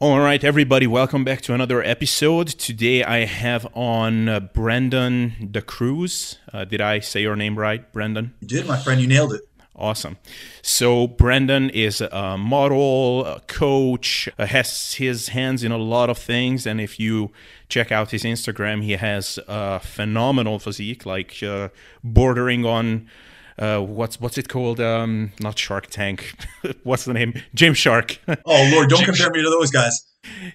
All right, everybody, welcome back to another episode. Today I have on uh, Brandon DaCruz. Uh, did I say your name right, Brandon? You did, my friend. You nailed it. Awesome. So Brandon is a model, a coach, uh, has his hands in a lot of things, and if you check out his Instagram, he has a phenomenal physique, like uh, bordering on uh, what's what's it called? Um, not Shark Tank. what's the name? Gymshark. oh Lord, don't compare me to those guys.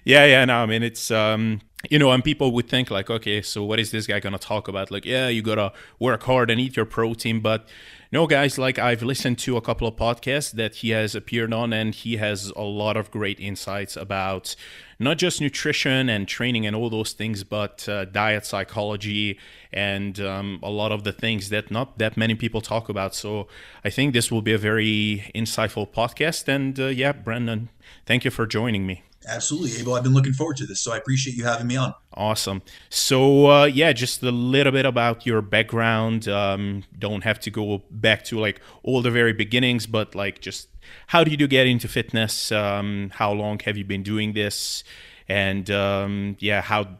Yeah, yeah. No, I mean it's um, you know, and people would think like, okay, so what is this guy gonna talk about? Like, yeah, you gotta work hard and eat your protein, but no, guys, like I've listened to a couple of podcasts that he has appeared on, and he has a lot of great insights about not just nutrition and training and all those things, but uh, diet psychology and um, a lot of the things that not that many people talk about. So I think this will be a very insightful podcast. And uh, yeah, Brandon, thank you for joining me. Absolutely, Abel. I've been looking forward to this, so I appreciate you having me on. Awesome. So, uh, yeah, just a little bit about your background. Um, don't have to go back to like all the very beginnings, but like just how did you get into fitness? Um, how long have you been doing this? And um, yeah, how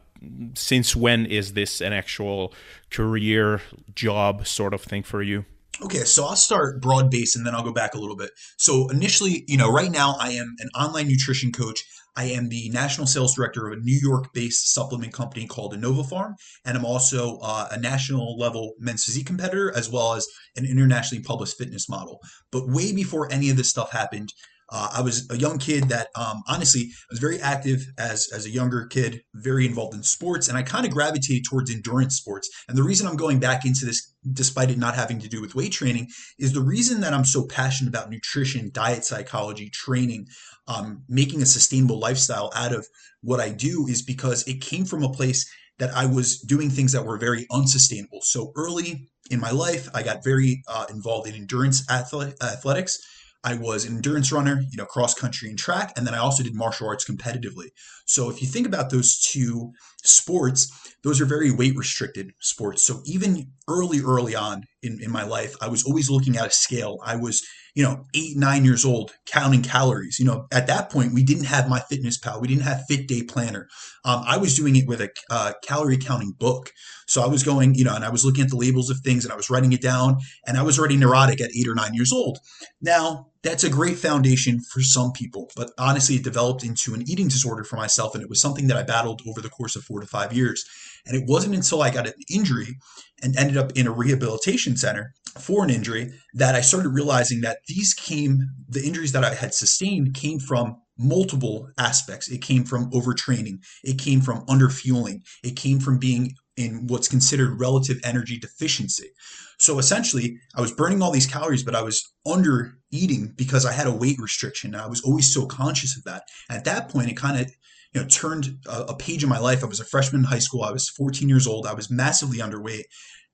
since when is this an actual career job sort of thing for you? Okay, so I'll start broad base and then I'll go back a little bit. So initially, you know, right now I am an online nutrition coach. I am the national sales director of a New York-based supplement company called InnovaPharm, and I'm also uh, a national level men's physique competitor as well as an internationally published fitness model. But way before any of this stuff happened, uh, I was a young kid that um, honestly was very active as as a younger kid, very involved in sports, and I kind of gravitated towards endurance sports. And the reason I'm going back into this, despite it not having to do with weight training, is the reason that I'm so passionate about nutrition, diet psychology, training, um, making a sustainable lifestyle out of what I do is because it came from a place that I was doing things that were very unsustainable. So early in my life, I got very uh, involved in endurance athletics I was an endurance runner, you know, cross country and track, and then I also did martial arts competitively. So if you think about those two sports, those are very weight restricted sports. So even early, early on in, in my life, I was always looking at a scale. I was you know, eight, nine years old, counting calories. You know, at that point, we didn't have MyFitnessPal. We didn't have Fit Day Planner. Um, I was doing it with a uh, calorie counting book. So I was going, you know, and I was looking at the labels of things and I was writing it down and I was already neurotic at eight or nine years old. Now, that's a great foundation for some people, but honestly, it developed into an eating disorder for myself. And it was something that I battled over the course of four to five years. And it wasn't until I got an injury and ended up in a rehabilitation center for an injury that I started realizing that these came, the injuries that I had sustained came from multiple aspects. It came from overtraining, it came from underfueling, it came from being in what's considered relative energy deficiency. So essentially, I was burning all these calories, but I was under eating because I had a weight restriction. I was always so conscious of that. At that point, it kind of you know turned a, a page in my life. I was a freshman in high school. I was 14 years old. I was massively underweight,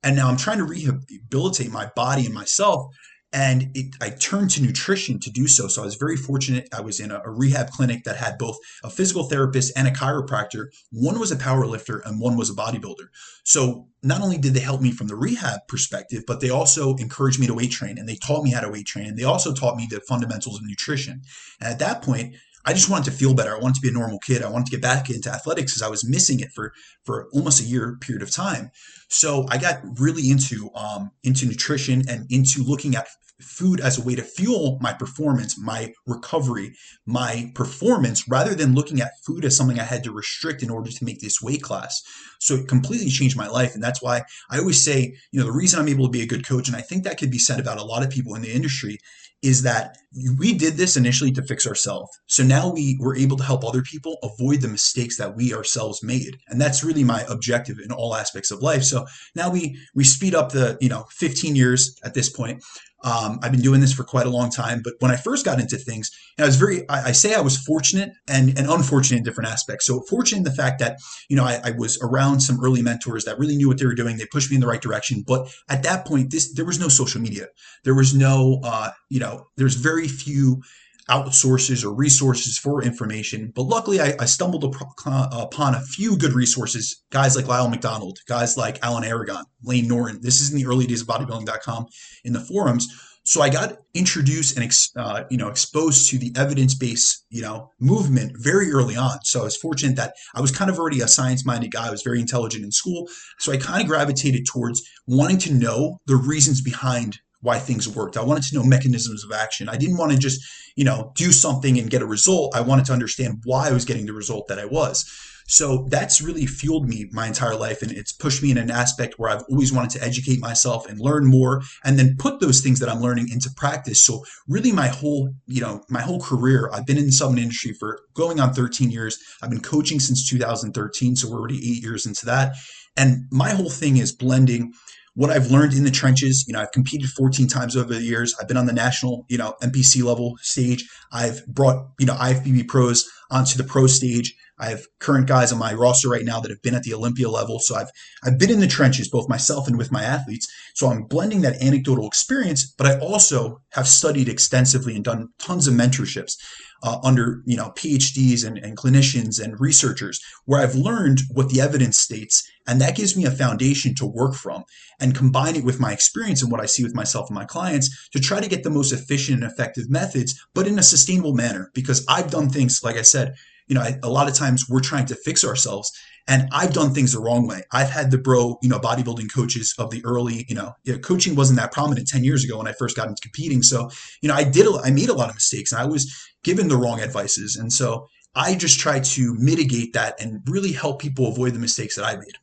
and now I'm trying to rehabilitate my body and myself. And it, I turned to nutrition to do so. So I was very fortunate. I was in a, a, rehab clinic that had both a physical therapist and a chiropractor. One was a power lifter and one was a bodybuilder. So not only did they help me from the rehab perspective, but they also encouraged me to weight train and they taught me how to weight train. And they also taught me the fundamentals of nutrition. And at that point, I just wanted to feel better. I wanted to be a normal kid. I wanted to get back into athletics because I was missing it for for almost a year period of time. So I got really into um, into nutrition and into looking at food as a way to fuel my performance, my recovery, my performance, rather than looking at food as something I had to restrict in order to make this weight class. So it completely changed my life. And that's why I always say, you know, the reason I'm able to be a good coach, and I think that could be said about a lot of people in the industry, is that we did this initially to fix ourselves. So now we were able to help other people avoid the mistakes that we ourselves made. And that's really my objective in all aspects of life. So now we we speed up the, you know, 15 years at this point um, I've been doing this for quite a long time, but when I first got into things, I was very, I, I, say I was fortunate and, and unfortunate in different aspects. So fortunate in the fact that, you know, I, I, was around some early mentors that really knew what they were doing. They pushed me in the right direction. But at that point, this, there was no social media. There was no, uh, you know, there's very few outsources or resources for information. But luckily, I, I stumbled upon a few good resources. Guys like Lyle McDonald, guys like Alan Aragon, Layne Norton. This is in the early days of bodybuilding.com in the forums. So I got introduced and uh, you know exposed to the evidence-based you know movement very early on. So I was fortunate that I was kind of already a science-minded guy. I was very intelligent in school, so I kind of gravitated towards wanting to know the reasons behind why things worked. I wanted to know mechanisms of action. I didn't want to just, you know, do something and get a result. I wanted to understand why I was getting the result that I was. So that's really fueled me my entire life. And it's pushed me in an aspect where I've always wanted to educate myself and learn more and then put those things that I'm learning into practice. So really my whole, you know, my whole career, I've been in the supplement industry for going on 13 years. I've been coaching since 2013. So we're already eight years into that. And my whole thing is blending what I've learned in the trenches, you know, I've competed 14 times over the years. I've been on the national, you know, NPC level stage. I've brought, you know, IFBB pros onto the pro stage. I have current guys on my roster right now that have been at the Olympia level. So I've I've been in the trenches, both myself and with my athletes. So I'm blending that anecdotal experience, but I also have studied extensively and done tons of mentorships uh, under you know PhDs and, and clinicians and researchers, where I've learned what the evidence states, and that gives me a foundation to work from, and combine it with my experience and what I see with myself and my clients to try to get the most efficient and effective methods, but in a sustainable manner. Because I've done things like I said, you know, I, a lot of times we're trying to fix ourselves and I've done things the wrong way. I've had the bro, you know, bodybuilding coaches of the early, you know, you know, coaching wasn't that prominent 10 years ago when I first got into competing. So, you know, I did, I made a lot of mistakes and I was given the wrong advices. And so I just try to mitigate that and really help people avoid the mistakes that I made.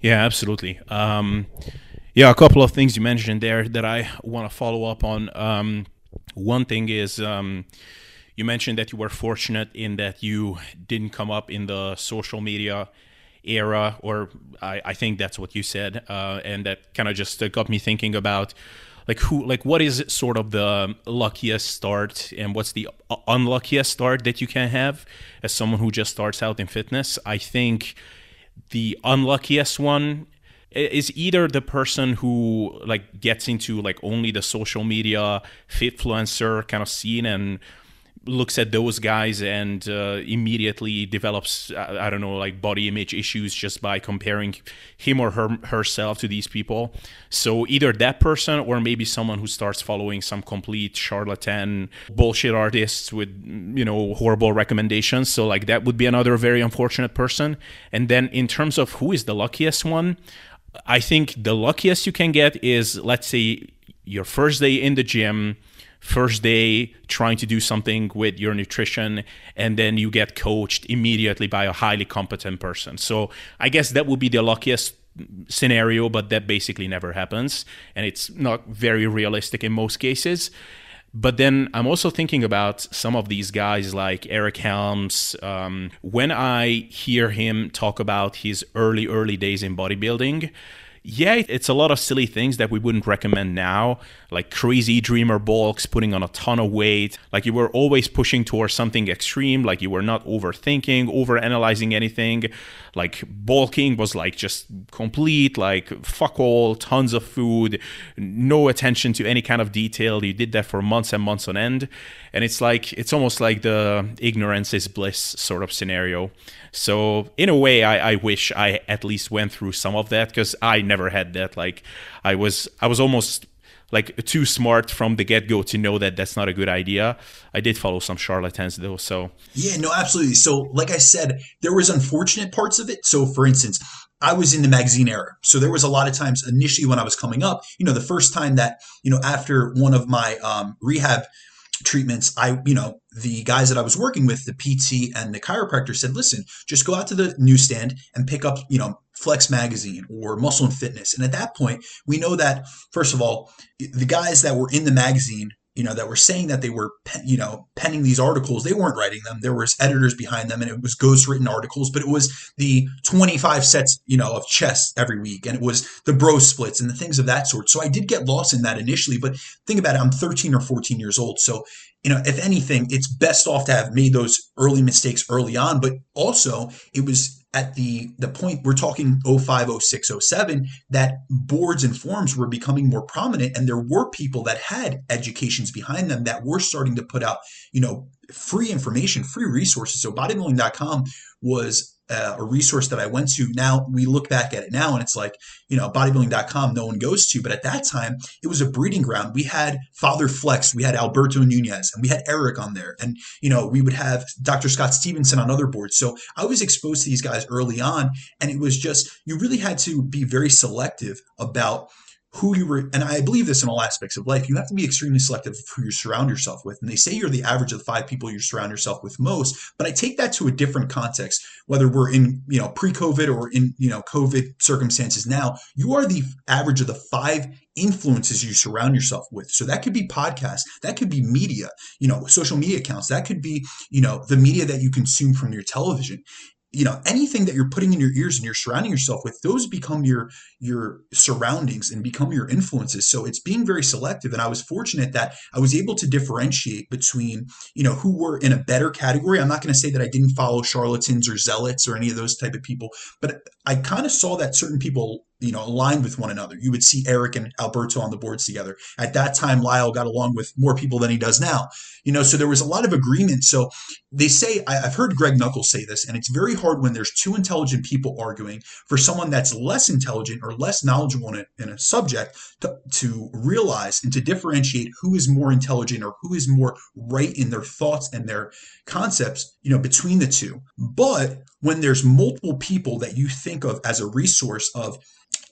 Yeah, absolutely. Um, yeah, a couple of things you mentioned there that I want to follow up on. Um, one thing is, um, you mentioned that you were fortunate in that you didn't come up in the social media era, or I, I think that's what you said, uh, and that kind of just got me thinking about like who like what is sort of the luckiest start and what's the unluckiest start that you can have as someone who just starts out in fitness? I think the unluckiest one is either the person who like gets into like only the social media fitfluencer kind of scene and looks at those guys and uh, immediately develops I don't know like body image issues just by comparing him or her herself to these people. So either that person or maybe someone who starts following some complete charlatan bullshit artists with you know horrible recommendations. So like that would be another very unfortunate person. And then in terms of who is the luckiest one I think the luckiest you can get is let's say your first day in the gym first day trying to do something with your nutrition and then you get coached immediately by a highly competent person so i guess that would be the luckiest scenario but that basically never happens and it's not very realistic in most cases but then I'm also thinking about some of these guys like Eric Helms. Um, when I hear him talk about his early, early days in bodybuilding, yeah, it's a lot of silly things that we wouldn't recommend now, like crazy dreamer bulks, putting on a ton of weight. Like you were always pushing towards something extreme, like you were not overthinking, over analyzing anything. Like bulking was like just complete, like fuck all, tons of food, no attention to any kind of detail. You did that for months and months on end. And it's like, it's almost like the ignorance is bliss sort of scenario. So in a way, I, I wish I at least went through some of that because I never had that. Like I was, I was almost like too smart from the get go to know that that's not a good idea. I did follow some charlatans though. So yeah, no, absolutely. So like I said, there was unfortunate parts of it. So for instance, I was in the magazine era. So there was a lot of times initially when I was coming up, you know, the first time that, you know, after one of my um, rehab treatments, I, you know, the guys that I was working with, the PT and the chiropractor said, listen, just go out to the newsstand and pick up, you know, Flex Magazine or Muscle and Fitness. And at that point, we know that, first of all, the guys that were in the magazine you know, that were saying that they were, you know, penning these articles. They weren't writing them. There was editors behind them, and it was ghostwritten articles. But it was the 25 sets, you know, of chess every week, and it was the bro splits and the things of that sort. So I did get lost in that initially. But think about it. I'm 13 or 14 years old, so you know, if anything, it's best off to have made those early mistakes early on. But also, it was at the the point we're talking 05 06 07 that boards and forums were becoming more prominent and there were people that had educations behind them that were starting to put out you know free information free resources. So bodybuilding.com was uh, a resource that I went to. Now we look back at it now and it's like, you know, bodybuilding.com no one goes to. But at that time, it was a breeding ground. We had Father Flex, we had Alberto Nunez, and we had Eric on there. And, you know, we would have Dr. Scott Stevenson on other boards. So I was exposed to these guys early on. And it was just, you really had to be very selective about who you were, and I believe this in all aspects of life, you have to be extremely selective of who you surround yourself with. And they say you're the average of the five people you surround yourself with most, but I take that to a different context, whether we're in, you know, pre-COVID or in, you know, COVID circumstances now, you are the average of the five influences you surround yourself with. So that could be podcasts, that could be media, you know, social media accounts, that could be, you know, the media that you consume from your television you know anything that you're putting in your ears and you're surrounding yourself with those become your your surroundings and become your influences. So it's being very selective. And i was fortunate that i was able to differentiate between you know who were in a better category. I'm not going to say that i didn't follow charlatans or zealots or any of those type of people but i kind of saw that certain people you know, aligned with one another. You would see Eric and Alberto on the boards together. At that time, Lyle got along with more people than he does now. You know, so there was a lot of agreement. So they say, I've heard Greg Nuckols say this, and it's very hard when there's two intelligent people arguing for someone that's less intelligent or less knowledgeable in a, in a subject to, to realize and to differentiate who is more intelligent or who is more right in their thoughts and their concepts, you know, between the two. But when there's multiple people that you think of as a resource of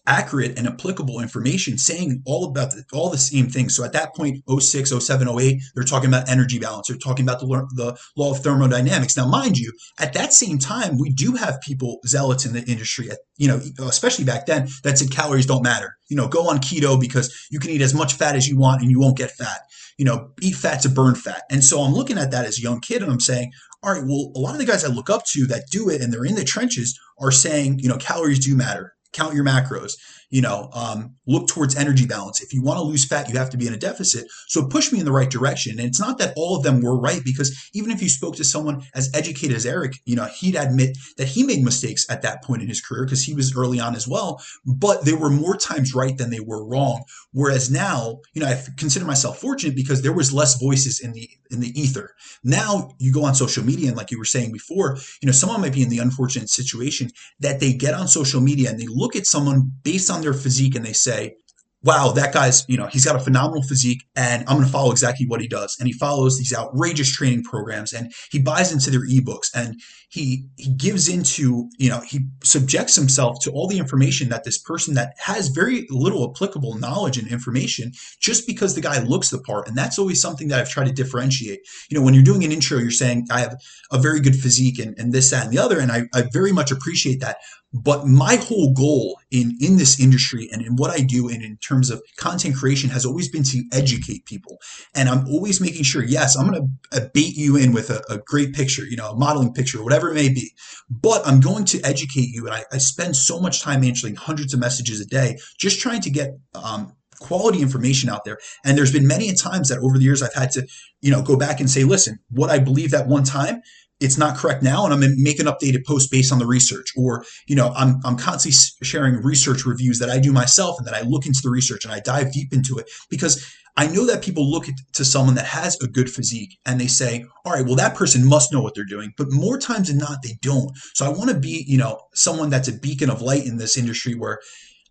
accurate and applicable information saying all about the, all the same things. So at that point, 06, 07, 08, they're talking about energy balance. They're talking about the, the law of thermodynamics. Now, mind you, at that same time, we do have people, zealots in the industry, at, you know, especially back then, that said calories don't matter. You know, go on keto because you can eat as much fat as you want and you won't get fat. You know, eat fat to burn fat. And so I'm looking at that as a young kid and I'm saying, all right, well, a lot of the guys I look up to that do it and they're in the trenches are saying, you know, calories do matter count your macros you know um, look towards energy balance. If you want to lose fat you have to be in a deficit. So push me in the right direction. And it's not that all of them were right because even if you spoke to someone as educated as eric you know he'd admit that he made mistakes at that point in his career because he was early on as well but they were more times right than they were wrong. Whereas now you know i consider myself fortunate because there was less voices in the in the ether. Now you go on social media and like you were saying before you know someone might be in the unfortunate situation that they get on social media and they look at someone based on their physique and they say, wow, that guy's, you know, he's got a phenomenal physique and I'm going to follow exactly what he does. And he follows these outrageous training programs and he buys into their ebooks and he he gives into, you know, he subjects himself to all the information that this person that has very little applicable knowledge and information just because the guy looks the part. And that's always something that I've tried to differentiate. You know, when you're doing an intro, you're saying, I have a very good physique and, and this, that, and the other. And I, I very much appreciate that. But my whole goal in, in this industry and in what I do and in terms of content creation has always been to educate people. And I'm always making sure, yes, I'm going to uh, bait you in with a, a, great picture, you know, a modeling picture, whatever it may be. But I'm going to educate you. And I, I spend so much time answering hundreds of messages a day, just trying to get um, quality information out there. And there's been many times that over the years I've had to, you know, go back and say, listen, what I believed at one time it's not correct now and i'm going to make an updated post based on the research. Or you know i'm, I'm constantly sharing research reviews that i do myself and that i look into the research and i dive deep into it. Because i know that people look at, to someone that has a good physique and they say all right well that person must know what they're doing. But more times than not they don't. So i want to be you know someone that's a beacon of light in this industry where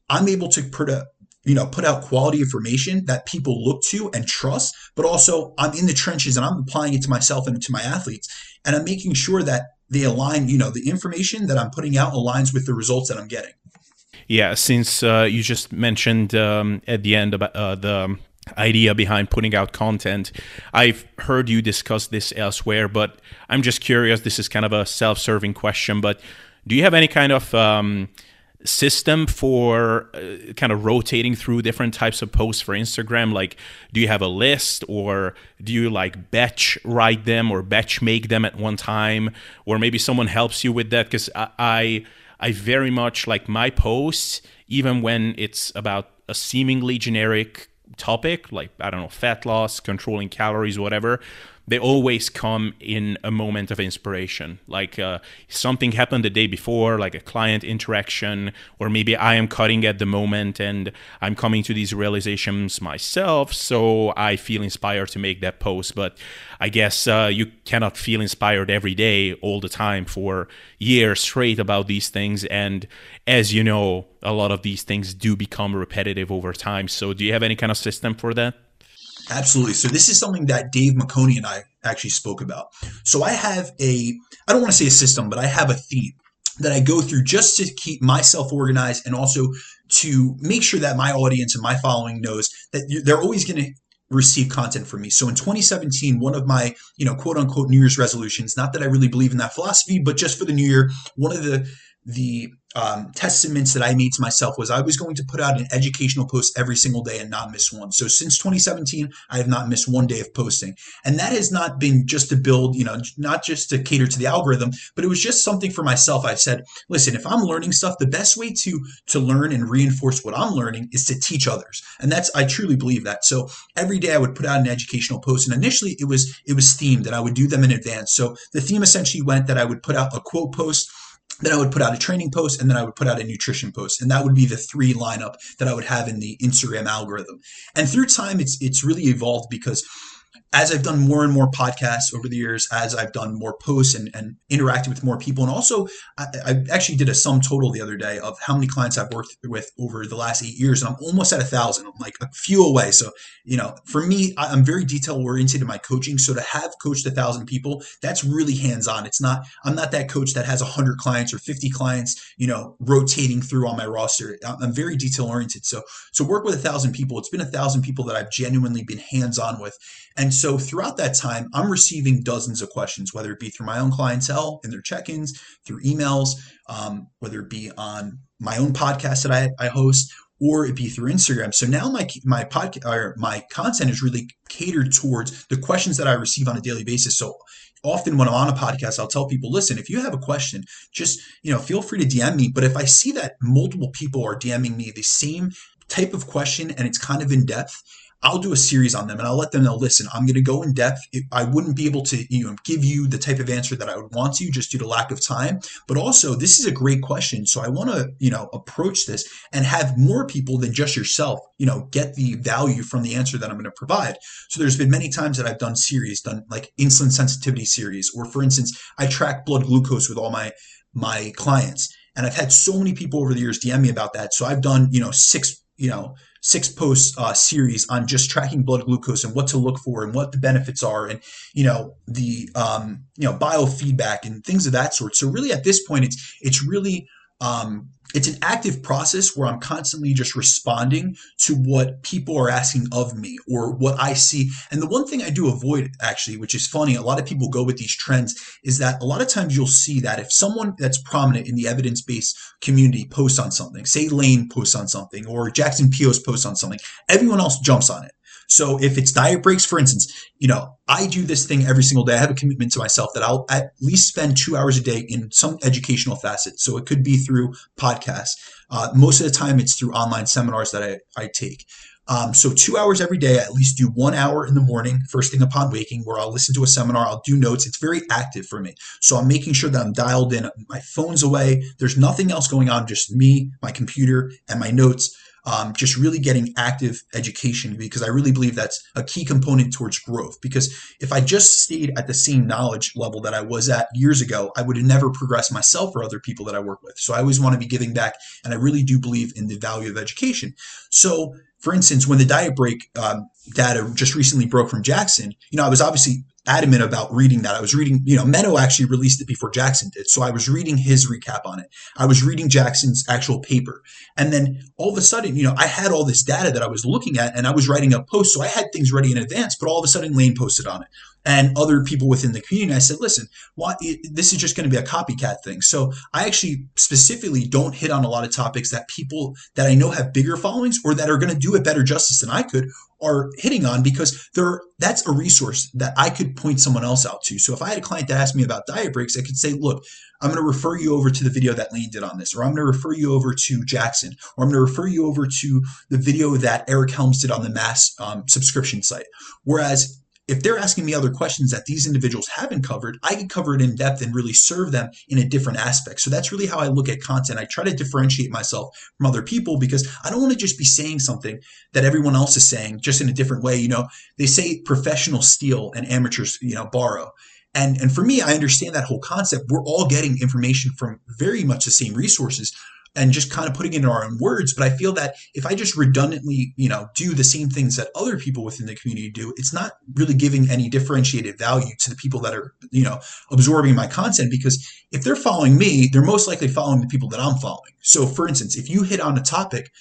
i'm able to put a you know, put out quality information that people look to and trust, but also I'm in the trenches and I'm applying it to myself and to my athletes. And I'm making sure that they align, you know, the information that I'm putting out aligns with the results that I'm getting. Yeah, since uh, you just mentioned um, at the end about uh, the idea behind putting out content. I've heard you discuss this elsewhere, but I'm just curious. This is kind of a self serving question, but do you have any kind of um, system for uh, kind of rotating through different types of posts for Instagram? Like, do you have a list or do you like batch write them or batch make them at one time? Or maybe someone helps you with that? Because I, I, I very much like my posts, even when it's about a seemingly generic topic, like, I don't know, fat loss, controlling calories, whatever they always come in a moment of inspiration. Like uh, something happened the day before, like a client interaction, or maybe I am cutting at the moment and I'm coming to these realizations myself. So I feel inspired to make that post. But I guess uh, you cannot feel inspired every day, all the time, for years straight about these things. And as you know, a lot of these things do become repetitive over time. So do you have any kind of system for that? Absolutely. So this is something that Dave McConey and I actually spoke about. So I have a, I don't want to say a system, but I have a theme that I go through just to keep myself organized and also to make sure that my audience and my following knows that they're always going to receive content from me. So in 2017, one of my, you know, quote unquote New Year's resolutions, not that I really believe in that philosophy, but just for the new year, one of the the um, testaments that I made to myself was I was going to put out an educational post every single day and not miss one. So since 2017, I have not missed one day of posting. And that has not been just to build, you know, not just to cater to the algorithm, but it was just something for myself. I said, listen, if I'm learning stuff, the best way to to learn and reinforce what I'm learning is to teach others. And that's I truly believe that. So every day I would put out an educational post. And initially it was it was themed and I would do them in advance. So the theme essentially went that I would put out a quote post then I would put out a training post and then I would put out a nutrition post. And that would be the three lineup that I would have in the Instagram algorithm. And through time, it's, it's really evolved because as I've done more and more podcasts over the years, as I've done more posts and, and interacted with more people, and also I, I, actually did a sum total the other day of how many clients I've worked with over the last eight years, and I'm almost at a thousand. I'm like a few away. So, you know, for me, I'm very detail oriented in my coaching. So to have coached a thousand people, that's really hands on. It's not, I'm not that coach that has a hundred clients or 50 clients, you know, rotating through on my roster. I'm very detail oriented. So, so work with a thousand people. It's been a thousand people that I've genuinely been hands on with. And so throughout that time, I'm receiving dozens of questions, whether it be through my own clientele in their check ins, through emails, um, whether it be on my own podcast that I, I host, or it be through Instagram. So now my my podcast or my content is really catered towards the questions that I receive on a daily basis. So often when I'm on a podcast, I'll tell people, listen, if you have a question, just you know, feel free to DM me. But if I see that multiple people are DMing me the same type of question and it's kind of in depth, I'll do a series on them and I'll let them know, listen, I'm going to go in depth. I wouldn't be able to, you know, give you the type of answer that I would want to just due to lack of time. But also, this is a great question. So I want to, you know, approach this and have more people than just yourself, you know, get the value from the answer that I'm going to provide. So there's been many times that I've done series, done like insulin sensitivity series, or for instance, I track blood glucose with all my my clients. And I've had so many people over the years DM me about that. So I've done, you know, six, you know, six post uh, series on just tracking blood glucose and what to look for and what the benefits are and you know the um, you know biofeedback and things of that sort. So really at this point it's it's really um, it's an active process where I'm constantly just responding to what people are asking of me or what I see. And the one thing I do avoid, actually, which is funny, a lot of people go with these trends, is that a lot of times you'll see that if someone that's prominent in the evidence based community posts on something, say Layne posts on something or Jackson Peos posts on something, everyone else jumps on it. So if it's diet breaks, for instance, you know, I do this thing every single day. I have a commitment to myself that I'll at least spend two hours a day in some educational facet. So it could be through podcasts. Uh, most of the time, it's through online seminars that I, I take. Um, so two hours every day, I at least do one hour in the morning, first thing upon waking, where I'll listen to a seminar, I'll do notes. It's very active for me. So I'm making sure that I'm dialed in. My phone's away. There's nothing else going on, just me, my computer, and my notes um, just really getting active education because I really believe that's a key component towards growth. Because if I just stayed at the same knowledge level that I was at years ago, I would have never progressed myself or other people that I work with. So I always want to be giving back, and I really do believe in the value of education. So, for instance, when the diet break um, data just recently broke from Jackson, you know, I was obviously adamant about reading that. I was reading, you know, Menno actually released it before Jackson did. So I was reading his recap on it. I was reading Jackson's actual paper. And then all of a sudden, you know, I had all this data that I was looking at and I was writing a post. So I had things ready in advance, but all of a sudden Layne posted on it and other people within the community. I said, listen, why, this is just going to be a copycat thing. So I actually specifically don't hit on a lot of topics that people that I know have bigger followings or that are going to do it better justice than I could are hitting on because that's a resource that I could point someone else out to. So if I had a client that asked me about diet breaks, I could say, look, I'm going to refer you over to the video that Layne did on this, or I'm going to refer you over to Jackson, or I'm going to refer you over to the video that Eric Helms did on the MASS um, subscription site. Whereas if they're asking me other questions that these individuals haven't covered, I can cover it in depth and really serve them in a different aspect. So that's really how I look at content. I try to differentiate myself from other people because I don't want to just be saying something that everyone else is saying just in a different way. You know, they say professional steal and amateurs, you know, borrow. And, and for me, I understand that whole concept. We're all getting information from very much the same resources and just kind of putting it in our own words. But I feel that if I just redundantly, you know, do the same things that other people within the community do, it's not really giving any differentiated value to the people that are, you know, absorbing my content. Because if they're following me, they're most likely following the people that I'm following. So, for instance, if you hit on a topic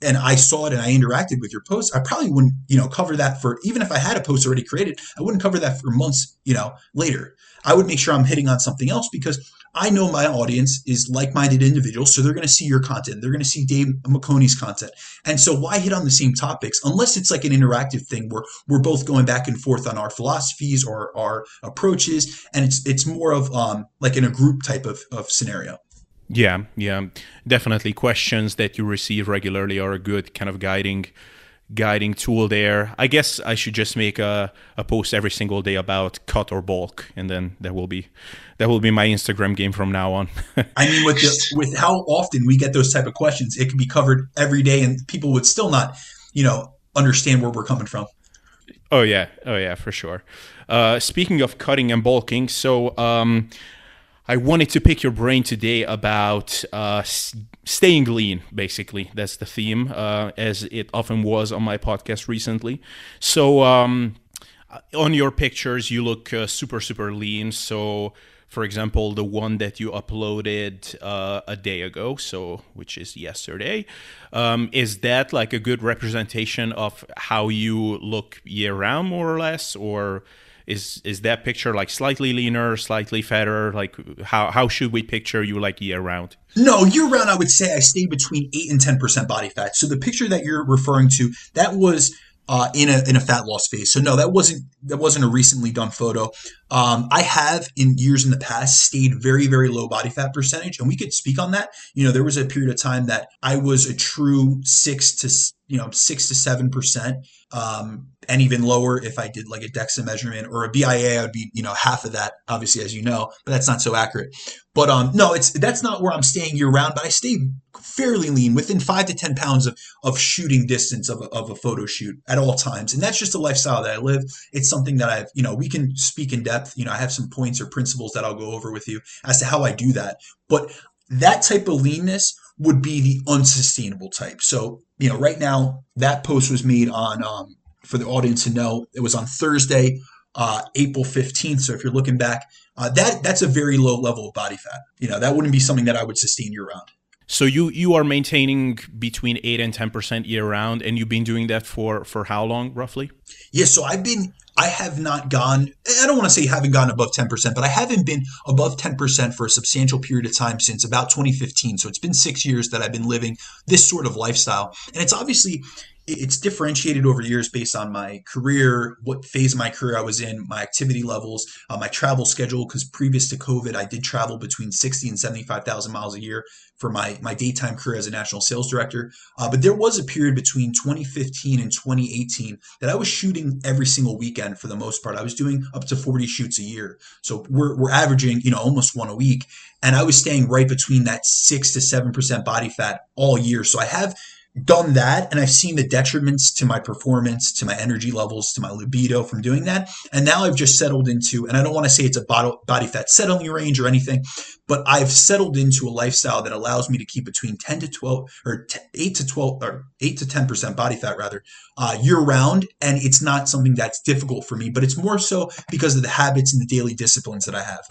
and I saw it and I interacted with your post, I probably wouldn't, you know, cover that for even if I had a post already created, I wouldn't cover that for months, you know, later. I would make sure I'm hitting on something else because I know my audience is like-minded individuals, so they're going to see your content. They're going to see Dave McConey's content. And so why hit on the same topics unless it's like an interactive thing where we're both going back and forth on our philosophies or our approaches and it's it's more of um, like in a group type of, of scenario. Yeah, yeah, definitely. Questions that you receive regularly are a good kind of guiding guiding tool there. I guess I should just make a, a post every single day about cut or bulk, and then that will be that will be my Instagram game from now on. I mean, with the, with how often we get those type of questions, it can be covered every day, and people would still not, you know, understand where we're coming from. Oh yeah, oh yeah, for sure. Uh, speaking of cutting and bulking, so. Um, I wanted to pick your brain today about uh, staying lean, basically. That's the theme, uh, as it often was on my podcast recently. So, um, on your pictures, you look uh, super, super lean. So, for example, the one that you uploaded uh, a day ago, so which is yesterday, um, is that like a good representation of how you look year round, more or less, or is is that picture like slightly leaner, slightly fatter? Like how how should we picture you like year round? No, year round, I would say I stay between eight and ten percent body fat. So the picture that you're referring to, that was uh, in a in a fat loss phase. So no, that wasn't that wasn't a recently done photo. Um, I have in years in the past stayed very very low body fat percentage, and we could speak on that. You know, there was a period of time that I was a true six to you know six to seven percent um, and even lower if I did like a DEXA measurement or a BIA, I would be, you know, half of that, obviously, as you know, but that's not so accurate. But um, no, it's that's not where I'm staying year round, but I stay fairly lean within five to 10 pounds of, of shooting distance of a, of a photo shoot at all times. And that's just a lifestyle that I live. It's something that I've, you know, we can speak in depth. You know, I have some points or principles that I'll go over with you as to how I do that. But that type of leanness would be the unsustainable type. So, you know, right now that post was made on, um, for the audience to know, it was on Thursday, uh, April 15th. So if you're looking back, uh, that that's a very low level of body fat. You know, that wouldn't be something that I would sustain year round. So you you are maintaining between eight and ten percent year round, and you've been doing that for for how long, roughly? Yeah, so I've been I have not gone. I don't want to say haven't gone above ten percent, but I haven't been above ten percent for a substantial period of time since about 2015. So it's been six years that I've been living this sort of lifestyle, and it's obviously it's differentiated over years based on my career, what phase of my career I was in, my activity levels, uh, my travel schedule. Because previous to COVID, I did travel between 60 and 75,000 miles a year for my, my daytime career as a national sales director. Uh, but there was a period between 2015 and 2018 that I was shooting every single weekend for the most part. I was doing up to 40 shoots a year. So we're, we're averaging, you know, almost one a week. And I was staying right between that six to 7% body fat all year. So I have done that and I've seen the detriments to my performance, to my energy levels, to my libido from doing that. And now I've just settled into, and I don't want to say it's a body fat settling range or anything, but I've settled into a lifestyle that allows me to keep between 10 to 12 or 8 to 12 or 8 to 10% body fat rather uh, year round. And it's not something that's difficult for me, but it's more so because of the habits and the daily disciplines that I have.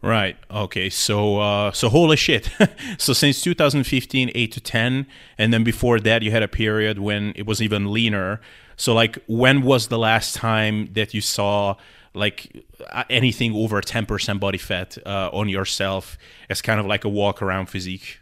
Right. Okay. So uh, so holy shit. so since 2015, eight to ten, and then before that, you had a period when it was even leaner. So like, when was the last time that you saw like anything over 10% body fat uh, on yourself as kind of like a walk around physique?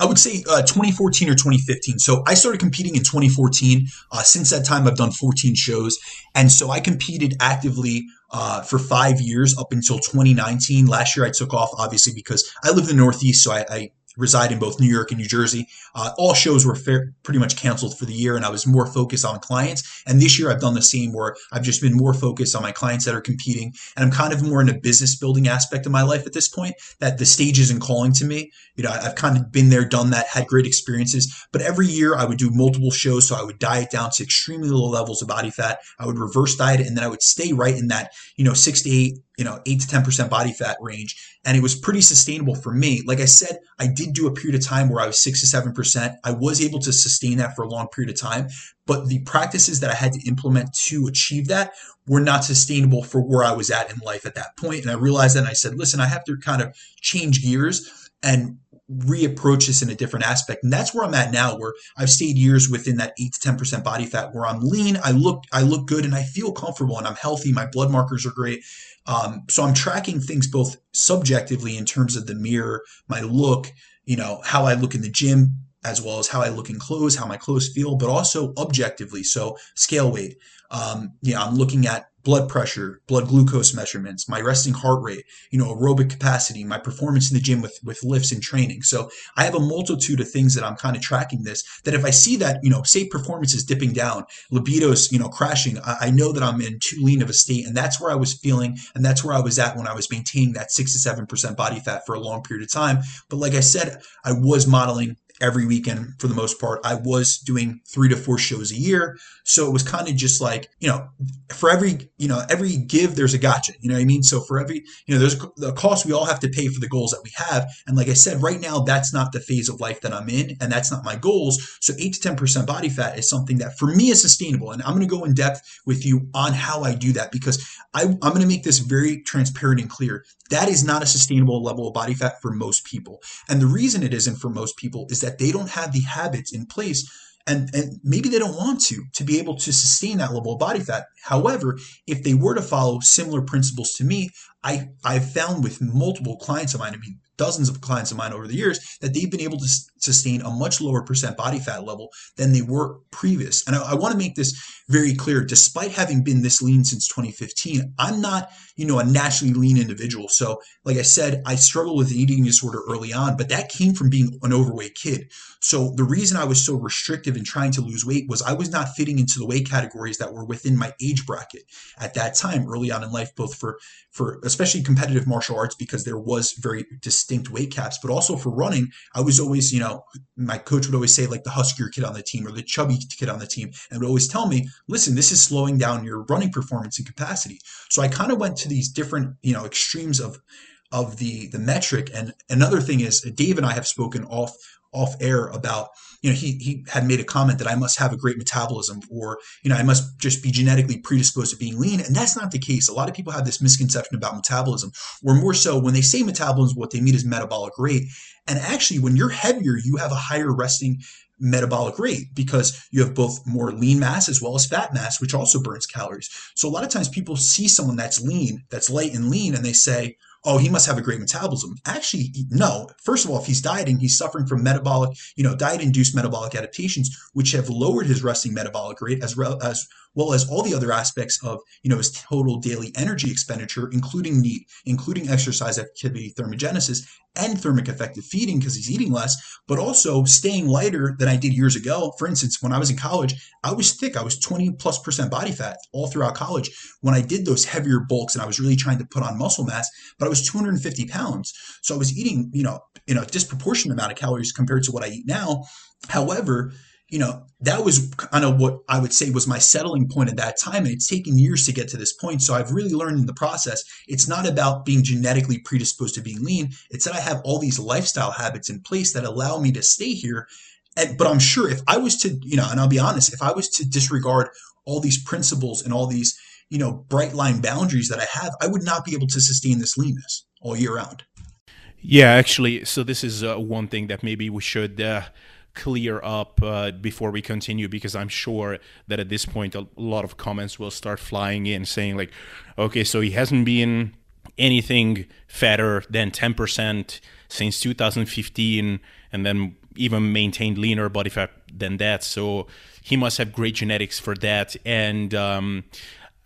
I would say uh, 2014 or 2015. So I started competing in 2014. Uh, since that time, I've done 14 shows. And so I competed actively uh, for five years up until 2019. Last year, I took off, obviously, because I live in the Northeast. So I, I reside in both New York and New Jersey. Uh, all shows were fair, pretty much canceled for the year, and I was more focused on clients. And this year, I've done the same, where I've just been more focused on my clients that are competing, and I'm kind of more in a business building aspect of my life at this point. That the stage isn't calling to me. You know, I've kind of been there, done that, had great experiences. But every year, I would do multiple shows, so I would diet down to extremely low levels of body fat. I would reverse diet, and then I would stay right in that you know six to eight you know, eight to 10% body fat range. And it was pretty sustainable for me. Like I said, I did do a period of time where I was six to 7%. I was able to sustain that for a long period of time. But the practices that I had to implement to achieve that were not sustainable for where I was at in life at that point. And I realized that and I said, listen, I have to kind of change gears and reapproach this in a different aspect. And that's where I'm at now, where I've stayed years within that eight to 10% body fat, where I'm lean, I look, I look good and I feel comfortable and I'm healthy. My blood markers are great. Um, so I'm tracking things both subjectively in terms of the mirror, my look, you know, how I look in the gym, as well as how I look in clothes, how my clothes feel, but also objectively. So scale weight. Um, yeah, I'm looking at blood pressure, blood glucose measurements, my resting heart rate, you know, aerobic capacity, my performance in the gym with, with lifts and training. So I have a multitude of things that I'm kind of tracking this, that if I see that, you know, say performance is dipping down, libido's, you know, crashing, I, I know that I'm in too lean of a state. And that's where I was feeling. And that's where I was at when I was maintaining that six to seven percent body fat for a long period of time. But like I said, I was modeling every weekend for the most part. I was doing three to four shows a year. So it was kind of just like, you know, for every, you know, every give, there's a gotcha. You know what I mean? So for every, you know, there's the cost we all have to pay for the goals that we have. And like I said, right now, that's not the phase of life that I'm in. And that's not my goals. So eight to 10% body fat is something that for me is sustainable. And I'm going to go in depth with you on how I do that because I, I'm going to make this very transparent and clear. That is not a sustainable level of body fat for most people. And the reason it isn't for most people is that they don't have the habits in place and and maybe they don't want to to be able to sustain that level of body fat however if they were to follow similar principles to me i i've found with multiple clients of mine i mean dozens of clients of mine over the years that they've been able to sustain a much lower percent body fat level than they were previous. And I, I want to make this very clear. Despite having been this lean since 2015, I'm not, you know, a naturally lean individual. So, like I said, I struggled with an eating disorder early on, but that came from being an overweight kid. So the reason I was so restrictive in trying to lose weight was I was not fitting into the weight categories that were within my age bracket at that time, early on in life, both for for especially competitive martial arts because there was very distinct weight caps, but also for running, I was always, you know, my coach would always say like the huskier kid on the team or the chubby kid on the team, and would always tell me, listen, this is slowing down your running performance and capacity. So I kind of went to these different, you know, extremes of of the the metric. And another thing is Dave and I have spoken off off air about you know he he had made a comment that I must have a great metabolism or you know I must just be genetically predisposed to being lean. And that's not the case. A lot of people have this misconception about metabolism or more so when they say metabolism what they mean is metabolic rate. And actually when you're heavier you have a higher resting metabolic rate because you have both more lean mass as well as fat mass which also burns calories. So a lot of times people see someone that's lean that's light and lean and they say oh, he must have a great metabolism. Actually, no. First of all, if he's dieting, he's suffering from metabolic, you know, diet induced metabolic adaptations, which have lowered his resting metabolic rate as well as well as all the other aspects of you know his total daily energy expenditure, including NEAT, including exercise activity thermogenesis and thermic effect of feeding because he's eating less, but also staying lighter than I did years ago. For instance, when I was in college, I was thick. I was 20 plus percent body fat all throughout college. When I did those heavier bulks and I was really trying to put on muscle mass, but I was 250 pounds. So I was eating, you know, you know, disproportionate amount of calories compared to what I eat now. However, you know, that was kind of what I would say was my settling point at that time. And it's taken years to get to this point. So I've really learned in the process, it's not about being genetically predisposed to being lean. It's that I have all these lifestyle habits in place that allow me to stay here. And, but I'm sure if I was to, you know, and I'll be honest, if I was to disregard all these principles and all these, you know, bright line boundaries that I have, I would not be able to sustain this leanness all year round. Yeah, actually, so this is uh, one thing that maybe we should uh, clear up uh, before we continue because I'm sure that at this point a lot of comments will start flying in saying like, okay, so he hasn't been anything fatter than 10% since 2015 and then even maintained leaner body fat than that. So he must have great genetics for that. And um,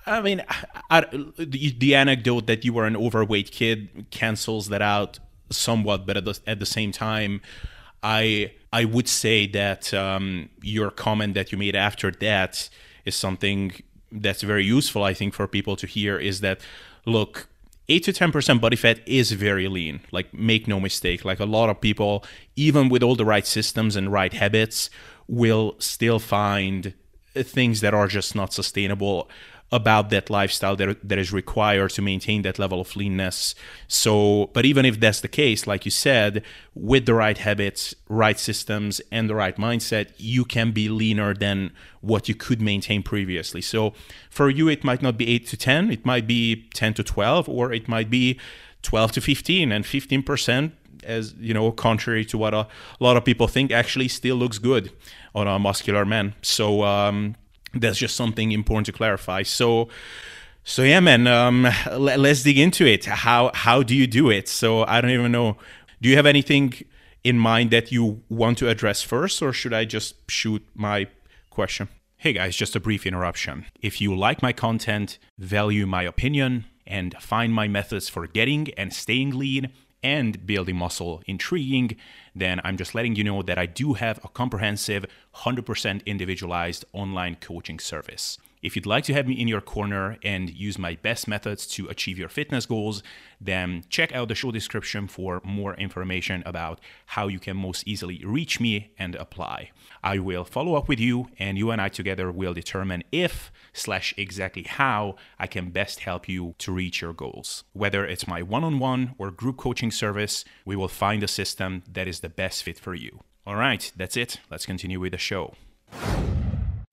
I mean, I, the, the anecdote that you were an overweight kid cancels that out somewhat, but at the, at the same time, I I would say that um, your comment that you made after that is something that's very useful. I think for people to hear is that look, eight to ten percent body fat is very lean. Like make no mistake. Like a lot of people, even with all the right systems and right habits, will still find things that are just not sustainable about that lifestyle that, that is required to maintain that level of leanness. So, but even if that's the case, like you said, with the right habits, right systems, and the right mindset, you can be leaner than what you could maintain previously. So, for you, it might not be 8 to 10, it might be 10 to 12, or it might be 12 to 15 and 15% as you know contrary to what a, a, lot of people think actually still looks good on a muscular man so um, that's just something important to clarify. So, so yeah, man, um, let, us dig into it. How how do you do it? So I don't even know. Do you have anything in mind that you want to address first, or should I just shoot my question? Hey guys, just a brief interruption. If you like my content, value my opinion, and find my methods for getting and staying lean and building muscle intriguing, then I'm just letting you know that I do have a comprehensive, 100% individualized online coaching service. If you'd like to have me in your corner and use my best methods to achieve your fitness goals, then check out the show description for more information about how you can most easily reach me and apply. I will follow up with you, and you and I together will determine if slash exactly how I can best help you to reach your goals. Whether it's my one-on-one or group coaching service, we will find a system that is the best fit for you. All right, that's it. Let's continue with the show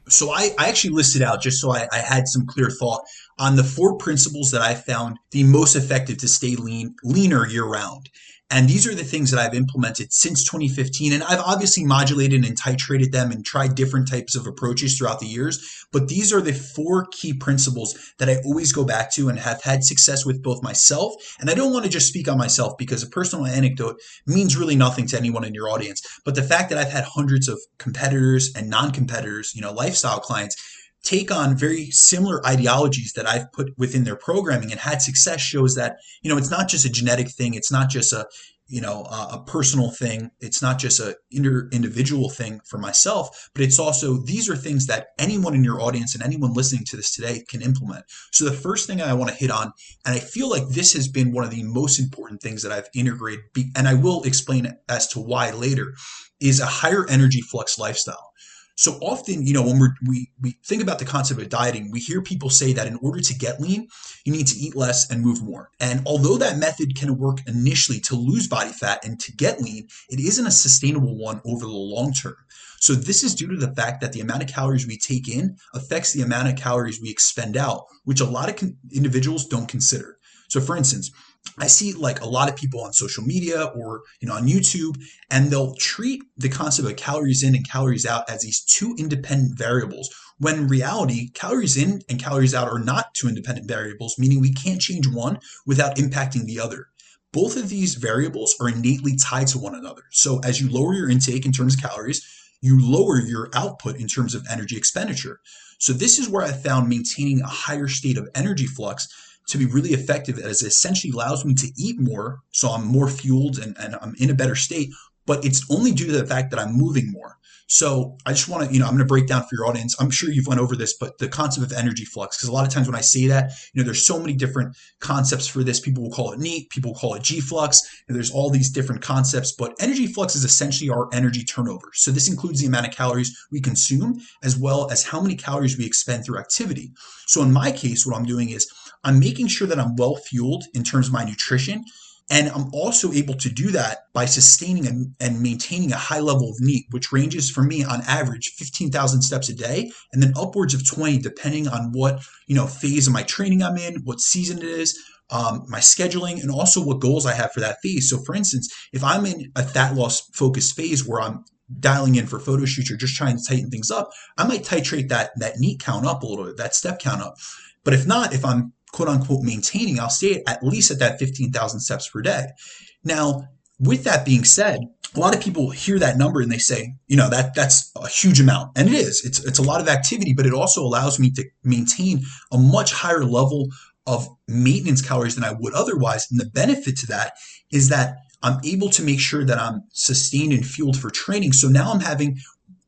so I, I actually listed out just so I, I, had some clear thought on the four principles that I found the most effective to stay lean leaner year round. And these are the things that I've implemented since 2015. And I've obviously modulated and titrated them and tried different types of approaches throughout the years. But these are the four key principles that I always go back to and have had success with both myself. And I don't want to just speak on myself because a personal anecdote means really nothing to anyone in your audience. But the fact that I've had hundreds of competitors and non competitors, you know, lifestyle clients take on very similar ideologies that I've put within their programming and had success shows that, you know, it's not just a genetic thing. It's not just a, you know, a, a personal thing. It's not just a inter- individual thing for myself, but it's also, these are things that anyone in your audience and anyone listening to this today can implement. So the first thing I want to hit on, and I feel like this has been one of the most important things that I've integrated, and I will explain as to why later, is a higher energy flux lifestyle. So often, you know, when we're, we we think about the concept of dieting, we hear people say that in order to get lean, you need to eat less and move more. And although that method can work initially to lose body fat and to get lean, it isn't a sustainable one over the long term. So this is due to the fact that the amount of calories we take in affects the amount of calories we expend out, which a lot of con- individuals don't consider. So for instance, I see like a lot of people on social media or you know on YouTube and they'll treat the concept of calories in and calories out as these two independent variables when in reality calories in and calories out are not two independent variables meaning we can't change one without impacting the other. Both of these variables are innately tied to one another. So as you lower your intake in terms of calories, you lower your output in terms of energy expenditure. So this is where I found maintaining a higher state of energy flux to be really effective as it essentially allows me to eat more. So I'm more fueled and, and I'm in a better state, but it's only due to the fact that I'm moving more. So I just want to, you know, I'm going to break down for your audience. I'm sure you've went over this, but the concept of energy flux, because a lot of times when I say that, you know, there's so many different concepts for this. People will call it NEAT, people will call it G flux, and there's all these different concepts. But energy flux is essentially our energy turnover. So this includes the amount of calories we consume as well as how many calories we expend through activity. So in my case, what I'm doing is I'm making sure that I'm well fueled in terms of my nutrition and I'm also able to do that by sustaining and, and, maintaining a high level of NEAT, which ranges for me on average 15,000 steps a day and then upwards of 20, depending on what, you know, phase of my training I'm in, what season it is, um, my scheduling, and also what goals I have for that phase. So for instance, if I'm in a fat loss focused phase where I'm dialing in for photo shoots or just trying to tighten things up, I might titrate that, that NEAT count up a little bit, that step count up. But if not, if I'm quote unquote maintaining, I'll stay at least at that 15,000 steps per day. Now, with that being said, a lot of people hear that number and they say, you know, that that's a huge amount. And it is. It's it's a lot of activity, but it also allows me to maintain a much higher level of maintenance calories than I would otherwise. And the benefit to that is that I'm able to make sure that I'm sustained and fueled for training. So now I'm having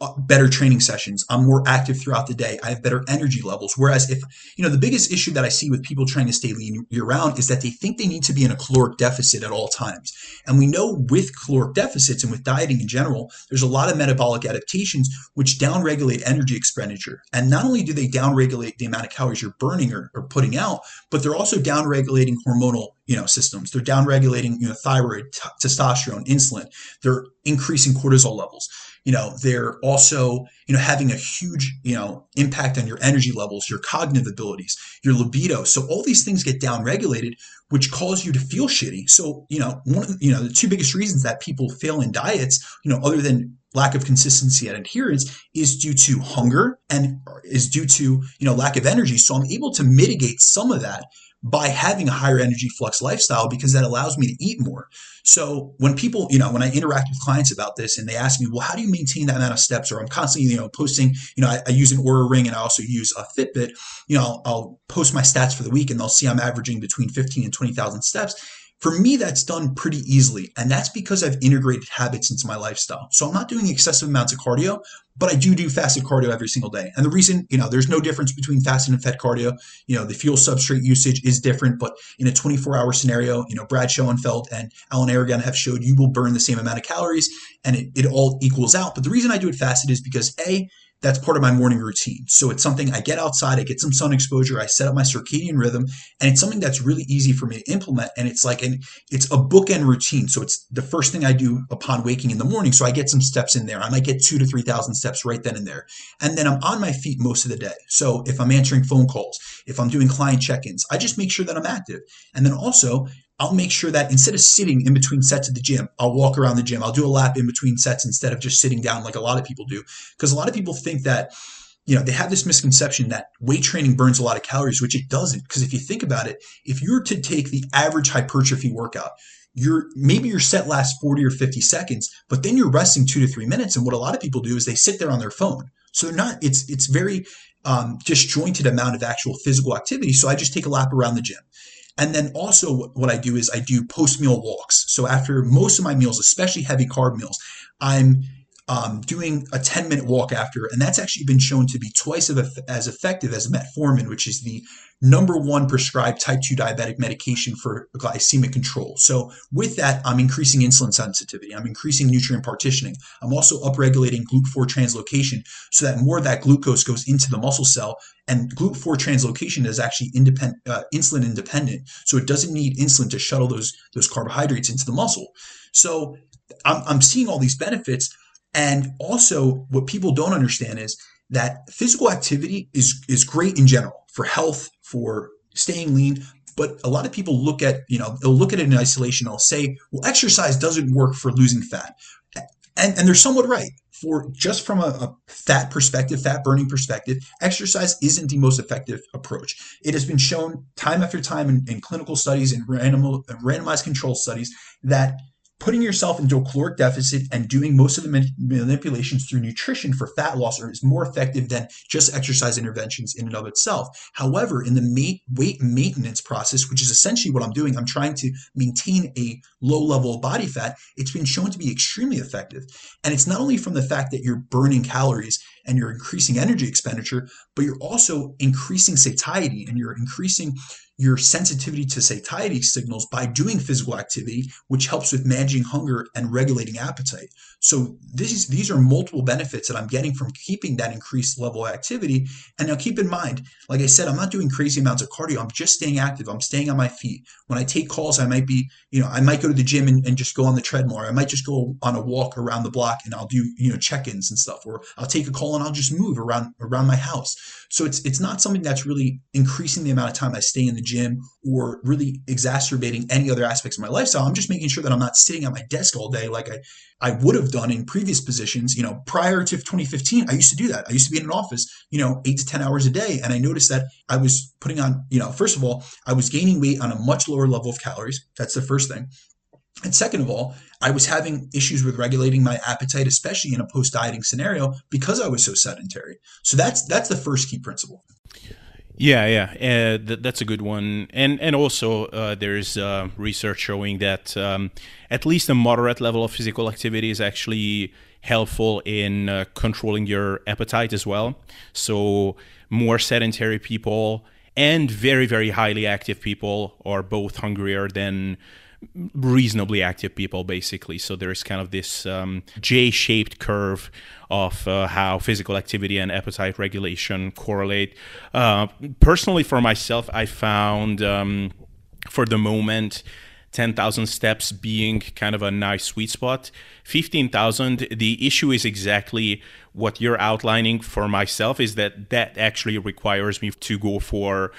Uh, better training sessions. I'm more active throughout the day. I have better energy levels. Whereas if, you know, the biggest issue that I see with people trying to stay lean year round is that they think they need to be in a caloric deficit at all times. And we know with caloric deficits and with dieting in general, there's a lot of metabolic adaptations which downregulate energy expenditure. And not only do they downregulate the amount of calories you're burning or, or putting out, but they're also downregulating hormonal you know systems they're downregulating you know thyroid t- testosterone insulin they're increasing cortisol levels you know they're also you know having a huge you know impact on your energy levels your cognitive abilities your libido. So all these things get down regulated which cause you to feel shitty. So you know one of you know the two biggest reasons that people fail in diets you know other than lack of consistency and adherence is due to hunger and is due to you know lack of energy. So i'm able to mitigate some of that by having a higher energy flux lifestyle because that allows me to eat more. So when people, you know, when I interact with clients about this and they ask me, well, how do you maintain that amount of steps? Or I'm constantly, you know, posting, you know, I, I use an Oura ring and I also use a Fitbit, you know, I'll, I'll post my stats for the week and they'll see I'm averaging between 15 and 20,000 steps. For me, that's done pretty easily. And that's because I've integrated habits into my lifestyle. So I'm not doing excessive amounts of cardio, but I do do fasted cardio every single day. And the reason, you know, there's no difference between fasted and fed cardio. You know, the fuel substrate usage is different, but in a 24 hour scenario, you know, Brad Schoenfeld and Alan Aragon have showed you will burn the same amount of calories and it, it all equals out. But the reason I do it fasted is because A, that's part of my morning routine. So it's something I get outside, I get some sun exposure, I set up my circadian rhythm, and it's something that's really easy for me to implement. And it's like an it's a bookend routine. So it's the first thing I do upon waking in the morning. So I get some steps in there. I might get two to three thousand steps right then and there. And then I'm on my feet most of the day. So if I'm answering phone calls, if I'm doing client check-ins, I just make sure that I'm active. And then also I'll make sure that instead of sitting in between sets at the gym, I'll walk around the gym. I'll do a lap in between sets instead of just sitting down like a lot of people do. Because a lot of people think that, you know, they have this misconception that weight training burns a lot of calories, which it doesn't. Because if you think about it, if you were to take the average hypertrophy workout, you're maybe your set lasts 40 or 50 seconds, but then you're resting two to three minutes. And what a lot of people do is they sit there on their phone. So they're not, it's it's very um, disjointed amount of actual physical activity. So I just take a lap around the gym. And then also what I do is I do post meal walks. So after most of my meals, especially heavy carb meals, I'm um, doing a 10 minute walk after, and that's actually been shown to be twice as effective as metformin, which is the number one prescribed type 2 diabetic medication for glycemic control. So, with that, I'm increasing insulin sensitivity, I'm increasing nutrient partitioning, I'm also upregulating GLUT4 translocation so that more of that glucose goes into the muscle cell. And GLUT4 translocation is actually independent, uh, insulin independent, so it doesn't need insulin to shuttle those, those carbohydrates into the muscle. So, I'm, I'm seeing all these benefits and also, what people don't understand is that physical activity is is great in general for health, for staying lean. But a lot of people look at, you know, they'll look at it in isolation. They'll say, well, exercise doesn't work for losing fat. And, and they're somewhat right. For just from a, a fat perspective, fat burning perspective, exercise isn't the most effective approach. It has been shown time after time in, in clinical studies and random, randomized control studies that putting yourself into a caloric deficit and doing most of the manipulations through nutrition for fat loss is more effective than just exercise interventions in and of itself. However, in the weight maintenance process, which is essentially what I'm doing, I'm trying to maintain a low level of body fat. It's been shown to be extremely effective. And it's not only from the fact that you're burning calories and you're increasing energy expenditure, but you're also increasing satiety and you're increasing your sensitivity to satiety signals by doing physical activity, which helps with managing hunger and regulating appetite. So these these are multiple benefits that I'm getting from keeping that increased level of activity. And now keep in mind, like I said, I'm not doing crazy amounts of cardio. I'm just staying active. I'm staying on my feet. When I take calls, I might be, you know, I might go to the gym and, and just go on the treadmill. Or I might just go on a walk around the block and I'll do, you know, check-ins and stuff. Or I'll take a call and I'll just move around around my house. So it's it's not something that's really increasing the amount of time I stay in the gym or really exacerbating any other aspects of my lifestyle. I'm just making sure that I'm not sitting at my desk all day like I, I would have done in previous positions. You know, prior to 2015, I used to do that. I used to be in an office, you know, eight to 10 hours a day. And I noticed that I was putting on, you know, first of all, I was gaining weight on a much lower level of calories. That's the first thing. And second of all, I was having issues with regulating my appetite, especially in a post dieting scenario, because I was so sedentary. So that's that's the first key principle. Yeah, yeah, uh, th- that's a good one, and and also uh, there's uh, research showing that um, at least a moderate level of physical activity is actually helpful in uh, controlling your appetite as well. So more sedentary people and very very highly active people are both hungrier than reasonably active people basically so there's kind of this um, j-shaped curve of uh, how physical activity and appetite regulation correlate uh, personally for myself i found um, for the moment 10,000 steps being kind of a nice sweet spot. 15,000, the issue is exactly what you're outlining for myself is that that actually requires me to go for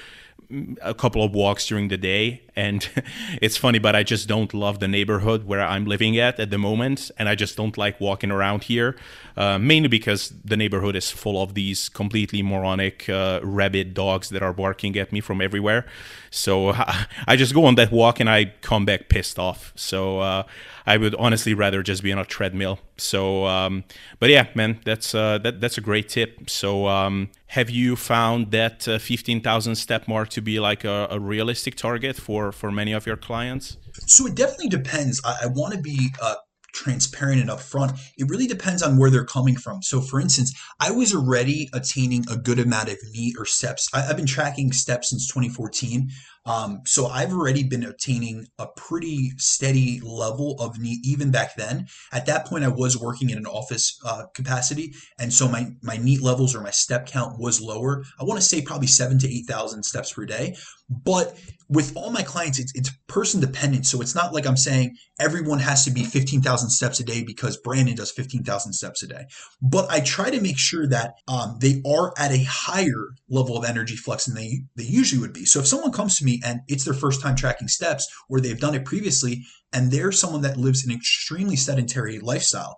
a couple of walks during the day. And it's funny but i just don't love the neighborhood where i'm living at at the moment. And i just don't like walking around here uh, mainly because the neighborhood is full of these completely moronic uh, rabid dogs that are barking at me from everywhere so i just go on that walk and i come back pissed off so uh, i would honestly rather just be on a treadmill so um, but yeah man that's uh, that, that's a great tip so um, have you found that uh, 15000 step mark to be like a, a realistic target for for many of your clients? So it definitely depends. I, I want to be uh, transparent and upfront. It really depends on where they're coming from. So, for instance, I was already attaining a good amount of NEAT or steps. I, have been tracking steps since 2014. Um, so I've already been obtaining a pretty steady level of NEAT even back then. At that point, I was working in an office uh, capacity, and so my my NEAT levels or my step count was lower. I want to say probably seven to eight thousand steps per day. But with all my clients, it's, it's person dependent. So it's not like I'm saying everyone has to be 15,000 steps a day because Brandon does 15,000 steps a day. But I try to make sure that um, they are at a higher level of energy flux than they, they usually would be. So if someone comes to me and it's their first time tracking steps or they've done it previously and they're someone that lives an extremely sedentary lifestyle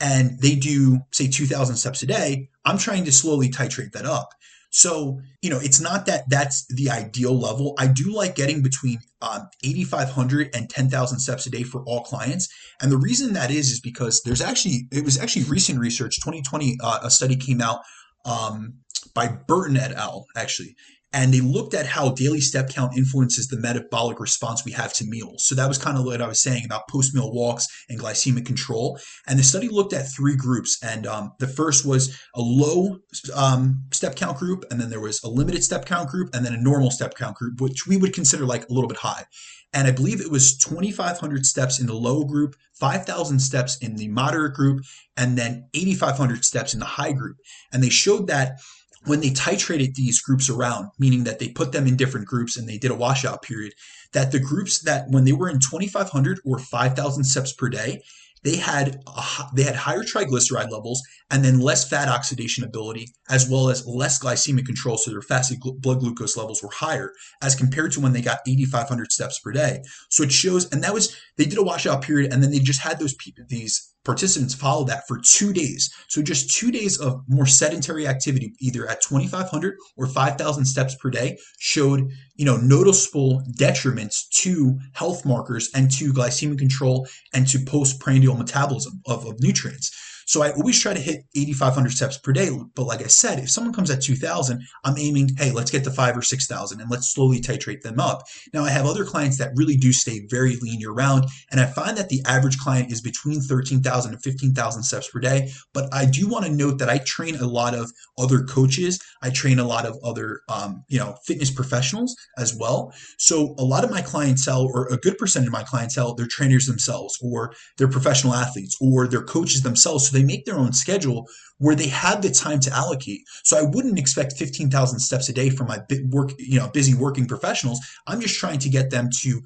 and they do, say, 2,000 steps a day, I'm trying to slowly titrate that up. So, you know, it's not that that's the ideal level. I do like getting between um, 8,500 and 10,000 steps a day for all clients. And the reason that is, is because there's actually, it was actually recent research, 2020, uh, a study came out um, by Burton et al. actually, and they looked at how daily step count influences the metabolic response we have to meals. So that was kind of what I was saying about post meal walks and glycemic control. And the study looked at three groups, and um, the first was a low um, step count group, and then there was a limited step count group, and then a normal step count group, which we would consider like a little bit high. And I believe it was 2,500 steps in the low group, 5,000 steps in the moderate group, and then 8,500 steps in the high group. And they showed that when they titrated these groups around, meaning that they put them in different groups and they did a washout period, that the groups that when they were in 2,500 or 5,000 steps per day, they had a, they had higher triglyceride levels and then less fat oxidation ability as well as less glycemic control so their fasted blood glucose levels were higher as compared to when they got 8500 steps per day. So it shows and that was they did a washout period and then they just had those people these participants followed that for two days. So just two days of more sedentary activity, either at 2,500 or 5,000 steps per day, showed you know noticeable detriments to health markers and to glycemic control and to postprandial metabolism of, of nutrients. So I always try to hit 8,500 steps per day. But like I said, if someone comes at 2,000, I'm aiming, hey, let's get to five or 6,000 and let's slowly titrate them up. Now I have other clients that really do stay very lean year round. And I find that the average client is between 13,000 and 15,000 steps per day. But I do want to note that I train a lot of other coaches. I train a lot of other, um, you know, fitness professionals as well. So a lot of my clientele or a good percentage of my clientele, they're trainers themselves or they're professional athletes or they're coaches themselves. So they make their own schedule where they have the time to allocate. So I wouldn't expect 15,000 steps a day from my work, you know, busy working professionals. I'm just trying to get them to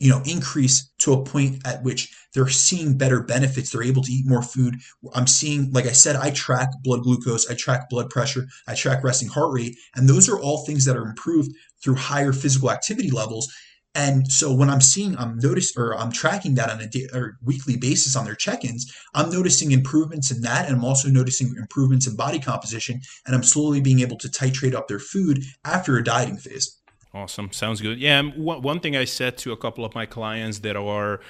you know increase to a point at which they're seeing better benefits they're able to eat more food i'm seeing like i said i track blood glucose i track blood pressure i track resting heart rate and those are all things that are improved through higher physical activity levels and so when I'm seeing, I'm noticing, or I'm tracking that on a day, or weekly basis on their check-ins, I'm noticing improvements in that, and I'm also noticing improvements in body composition, and I'm slowly being able to titrate up their food after a dieting phase. Awesome, sounds good. Yeah, one thing I said to a couple of my clients that are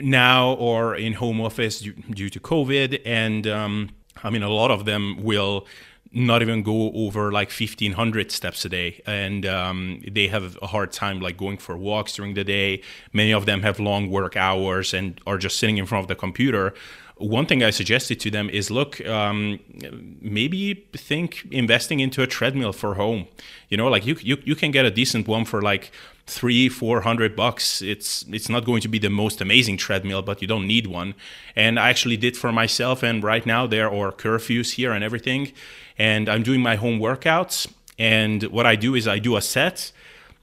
now or in home office due, to COVID, and um, I mean a lot of them will not even go over like 1500 steps a day and um, they have a hard time like going for walks during the day many of them have long work hours and are just sitting in front of the computer one thing I suggested to them is look, um, maybe think investing into a treadmill for home. You know, like you, you, you can get a decent one for like three, four hundred bucks. It's it's not going to be the most amazing treadmill, but you don't need one. And I actually did for myself. And right now there are curfews here and everything, and I'm doing my home workouts. And what I do is I do a set,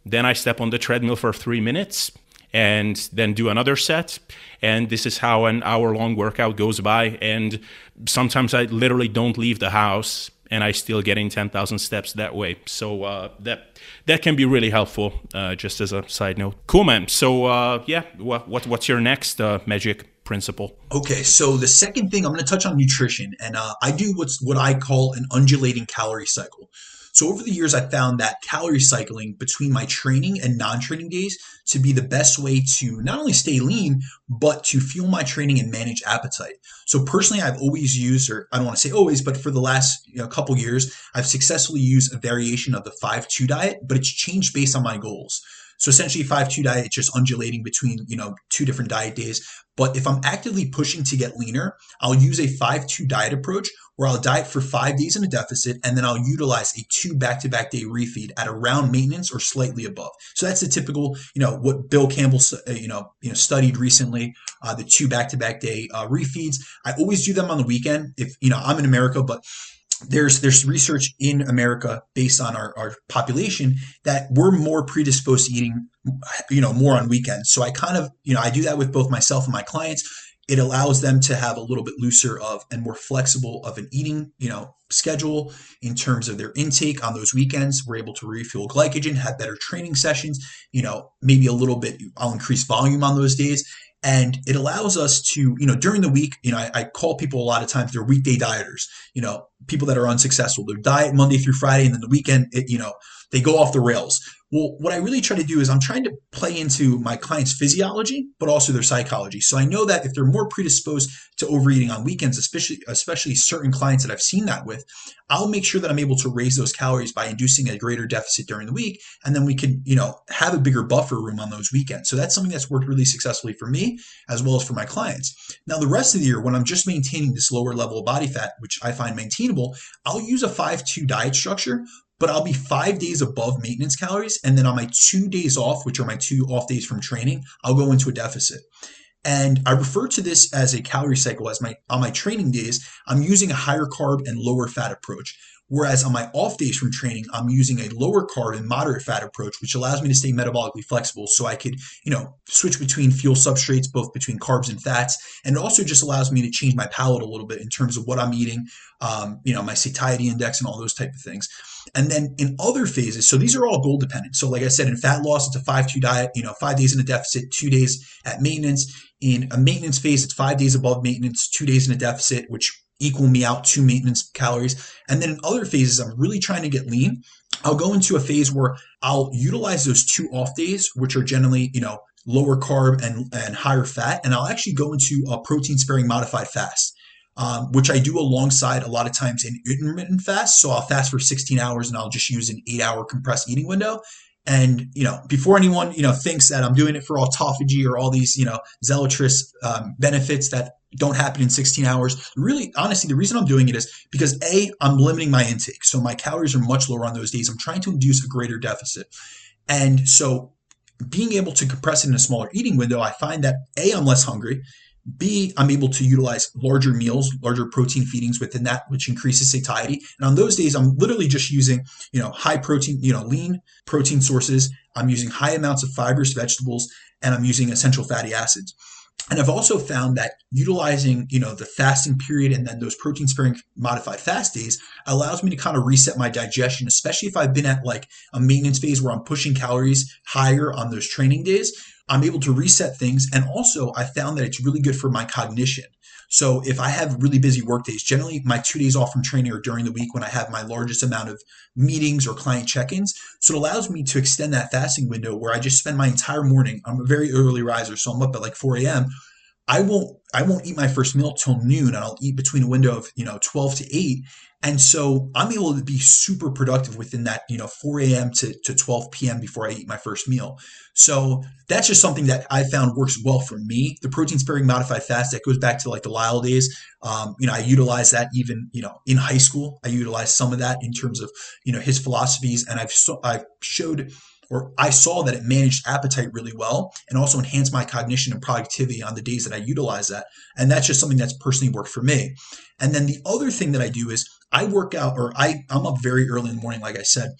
then I step on the treadmill for three minutes and then do another set. And this is how an hour long workout goes by. And sometimes I literally don't leave the house and I still get in 10,000 steps that way. So uh, that that can be really helpful, uh, just as a side note. Cool, man. So uh, yeah, what, what, what's your next uh, magic principle? Okay, so the second thing I'm going to touch on nutrition, and uh, I do what's what I call an undulating calorie cycle. So over the years, I found that calorie cycling between my training and non-training days to be the best way to not only stay lean, but to fuel my training and manage appetite. So personally, I've always used, or I don't want to say always, but for the last you know, couple years, I've successfully used a variation of the 5-2 diet, but it's changed based on my goals. So essentially 5-2 diet, it's just undulating between, you know, two different diet days. But if I'm actively pushing to get leaner, I'll use a 5-2 diet approach where I'll diet for five days in a deficit and then I'll utilize a two back-to-back day refeed at around maintenance or slightly above. So that's the typical, you know, what Bill Campbell, uh, you know, you know, studied recently, uh, the two back-to-back day uh, refeeds. I always do them on the weekend. If you know, I'm in America, but there's there's research in America based on our, our population that we're more predisposed to eating, you know, more on weekends. So I kind of, you know, I do that with both myself and my clients. It allows them to have a little bit looser of and more flexible of an eating, you know, schedule in terms of their intake on those weekends. We're able to refuel glycogen, have better training sessions, you know, maybe a little bit, I'll increase volume on those days and it allows us to you know during the week you know I, I, call people a lot of times they're weekday dieters you know people that are unsuccessful. They diet monday through friday and then the weekend it, you know they go off the rails well, what I really try to do is I'm trying to play into my client's physiology, but also their psychology. So I know that if they're more predisposed to overeating on weekends, especially especially certain clients that I've seen that with, I'll make sure that I'm able to raise those calories by inducing a greater deficit during the week, and then we can, you know, have a bigger buffer room on those weekends. So that's something that's worked really successfully for me as well as for my clients. Now, the rest of the year, when I'm just maintaining this lower level of body fat, which I find maintainable, I'll use a 5-2 diet structure but I'll be five days above maintenance calories. And then on my two days off, which are my two off days from training, I'll go into a deficit. And I refer to this as a calorie cycle as my on my training days, I'm using a higher carb and lower fat approach. Whereas on my off days from training, I'm using a lower carb and moderate fat approach, which allows me to stay metabolically flexible so I could, you know, switch between fuel substrates, both between carbs and fats. And it also just allows me to change my palate a little bit in terms of what I'm eating, um, you know, my satiety index and all those type of things. And then in other phases, so these are all goal dependent. So like I said, in fat loss, it's a 5-2 diet, you know, five days in a deficit, two days at maintenance. In a maintenance phase, it's five days above maintenance, two days in a deficit, which equal me out to maintenance calories. And then in other phases, I'm really trying to get lean. I'll go into a phase where I'll utilize those two off days, which are generally, you know, lower carb and, and higher fat. And I'll actually go into a protein sparing modified fast. Um, which I do alongside a lot of times an intermittent fast. So I'll fast for 16 hours and I'll just use an eight hour compressed eating window. And you know, before anyone you know thinks that I'm doing it for autophagy or all these you know zealotous um, benefits that don't happen in 16 hours. Really, honestly, the reason I'm doing it is because A, I'm limiting my intake. So my calories are much lower on those days. I'm trying to induce a greater deficit. And so being able to compress it in a smaller eating window, I find that A, I'm less hungry. B, I'm able to utilize larger meals, larger protein feedings within that, which increases satiety. And on those days, I'm literally just using, you know, high protein, you know, lean protein sources. I'm using high amounts of fibrous vegetables and I'm using essential fatty acids. And I've also found that utilizing, you know, the fasting period and then those protein sparing modified fast days allows me to kind of reset my digestion, especially if I've been at like a maintenance phase where I'm pushing calories higher on those training days. I'm able to reset things. And also I found that it's really good for my cognition. So if I have really busy work days, generally my two days off from training are during the week when I have my largest amount of meetings or client check-ins. So it allows me to extend that fasting window where I just spend my entire morning. I'm a very early riser, so I'm up at like 4 a.m. I won't I won't eat my first meal till noon and I'll eat between a window of, you know, 12 to 8. And so I'm able to be super productive within that, you know, 4 a.m. To, to 12 p.m. before I eat my first meal. So that's just something that I found works well for me. The protein sparing modified fast that goes back to like the Lyle days. Um, you know, I utilize that even, you know, in high school. I utilize some of that in terms of, you know, his philosophies. And I've, so, I've showed or I saw that it managed appetite really well and also enhanced my cognition and productivity on the days that I utilize that. And that's just something that's personally worked for me. And then the other thing that I do is I work out or I, I'm up very early in the morning, like I said.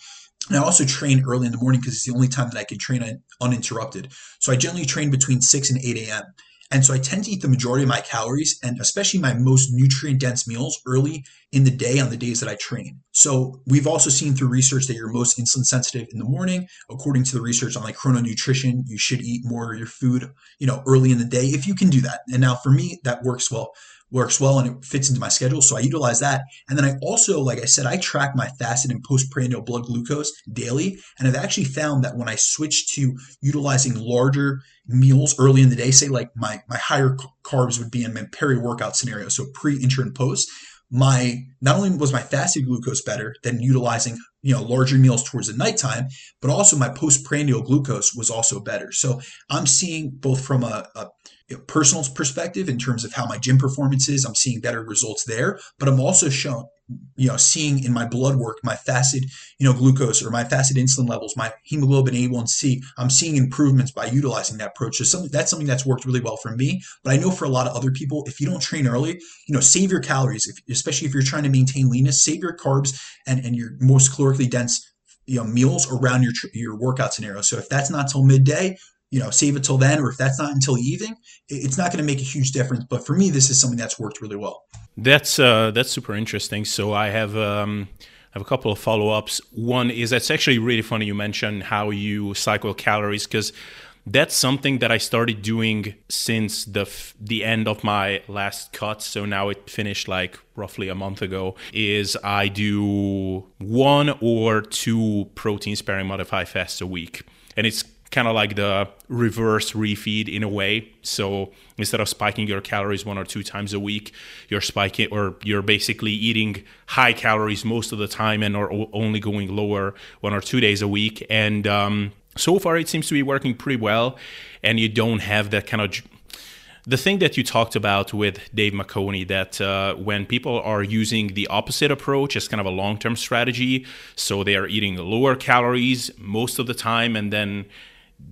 And I also train early in the morning because it's the only time that I can train uninterrupted. So I generally train between 6 and 8 a.m. And so I tend to eat the majority of my calories and especially my most nutrient dense meals early in the day on the days that I train. So we've also seen through research that you're most insulin sensitive in the morning. According to the research on like chrono nutrition, you should eat more of your food, you know, early in the day if you can do that. And now for me, that works well works well and it fits into my schedule. So I utilize that. And then I also, like I said, I track my fasted and postprandial blood glucose daily. And I've actually found that when I switch to utilizing larger meals early in the day, say like my, my higher carbs would be in my peri workout scenario, so pre, intra, and post, my not only was my fasted glucose better than utilizing you know larger meals towards the nighttime, but also my postprandial glucose was also better. So I'm seeing both from a, a you know, personal perspective in terms of how my gym performance is. I'm seeing better results there, but I'm also showing, you know, seeing in my blood work, my fasted, you know, glucose or my fasted insulin levels, my hemoglobin A1C, I'm seeing improvements by utilizing that approach. So something that's something that's worked really well for me. But I know for a lot of other people, if you don't train early, you know, save your calories, if, especially if you're trying to maintain leanness, save your carbs and, and your most calorically dense you know meals around your your workout scenario. So if that's not till midday, you know, save it till then, or if that's not until evening, it's not going to make a huge difference. But for me, this is something that's worked really well. That's uh, that's super interesting. So I have um, I have a couple of follow ups. One is that's actually really funny. You mentioned how you cycle calories because that's something that I started doing since the f- the end of my last cut. So now it finished like roughly a month ago. Is I do one or two protein sparing modified fasts a week, and it's kind of like the reverse refeed in a way. So instead of spiking your calories one or two times a week, you're spiking or you're basically eating high calories most of the time and are only going lower one or two days a week. And um, so far, it seems to be working pretty well. And you don't have that kind of the thing that you talked about with Dave McConey that uh, when people are using the opposite approach as kind of a long term strategy, so they are eating lower calories most of the time and then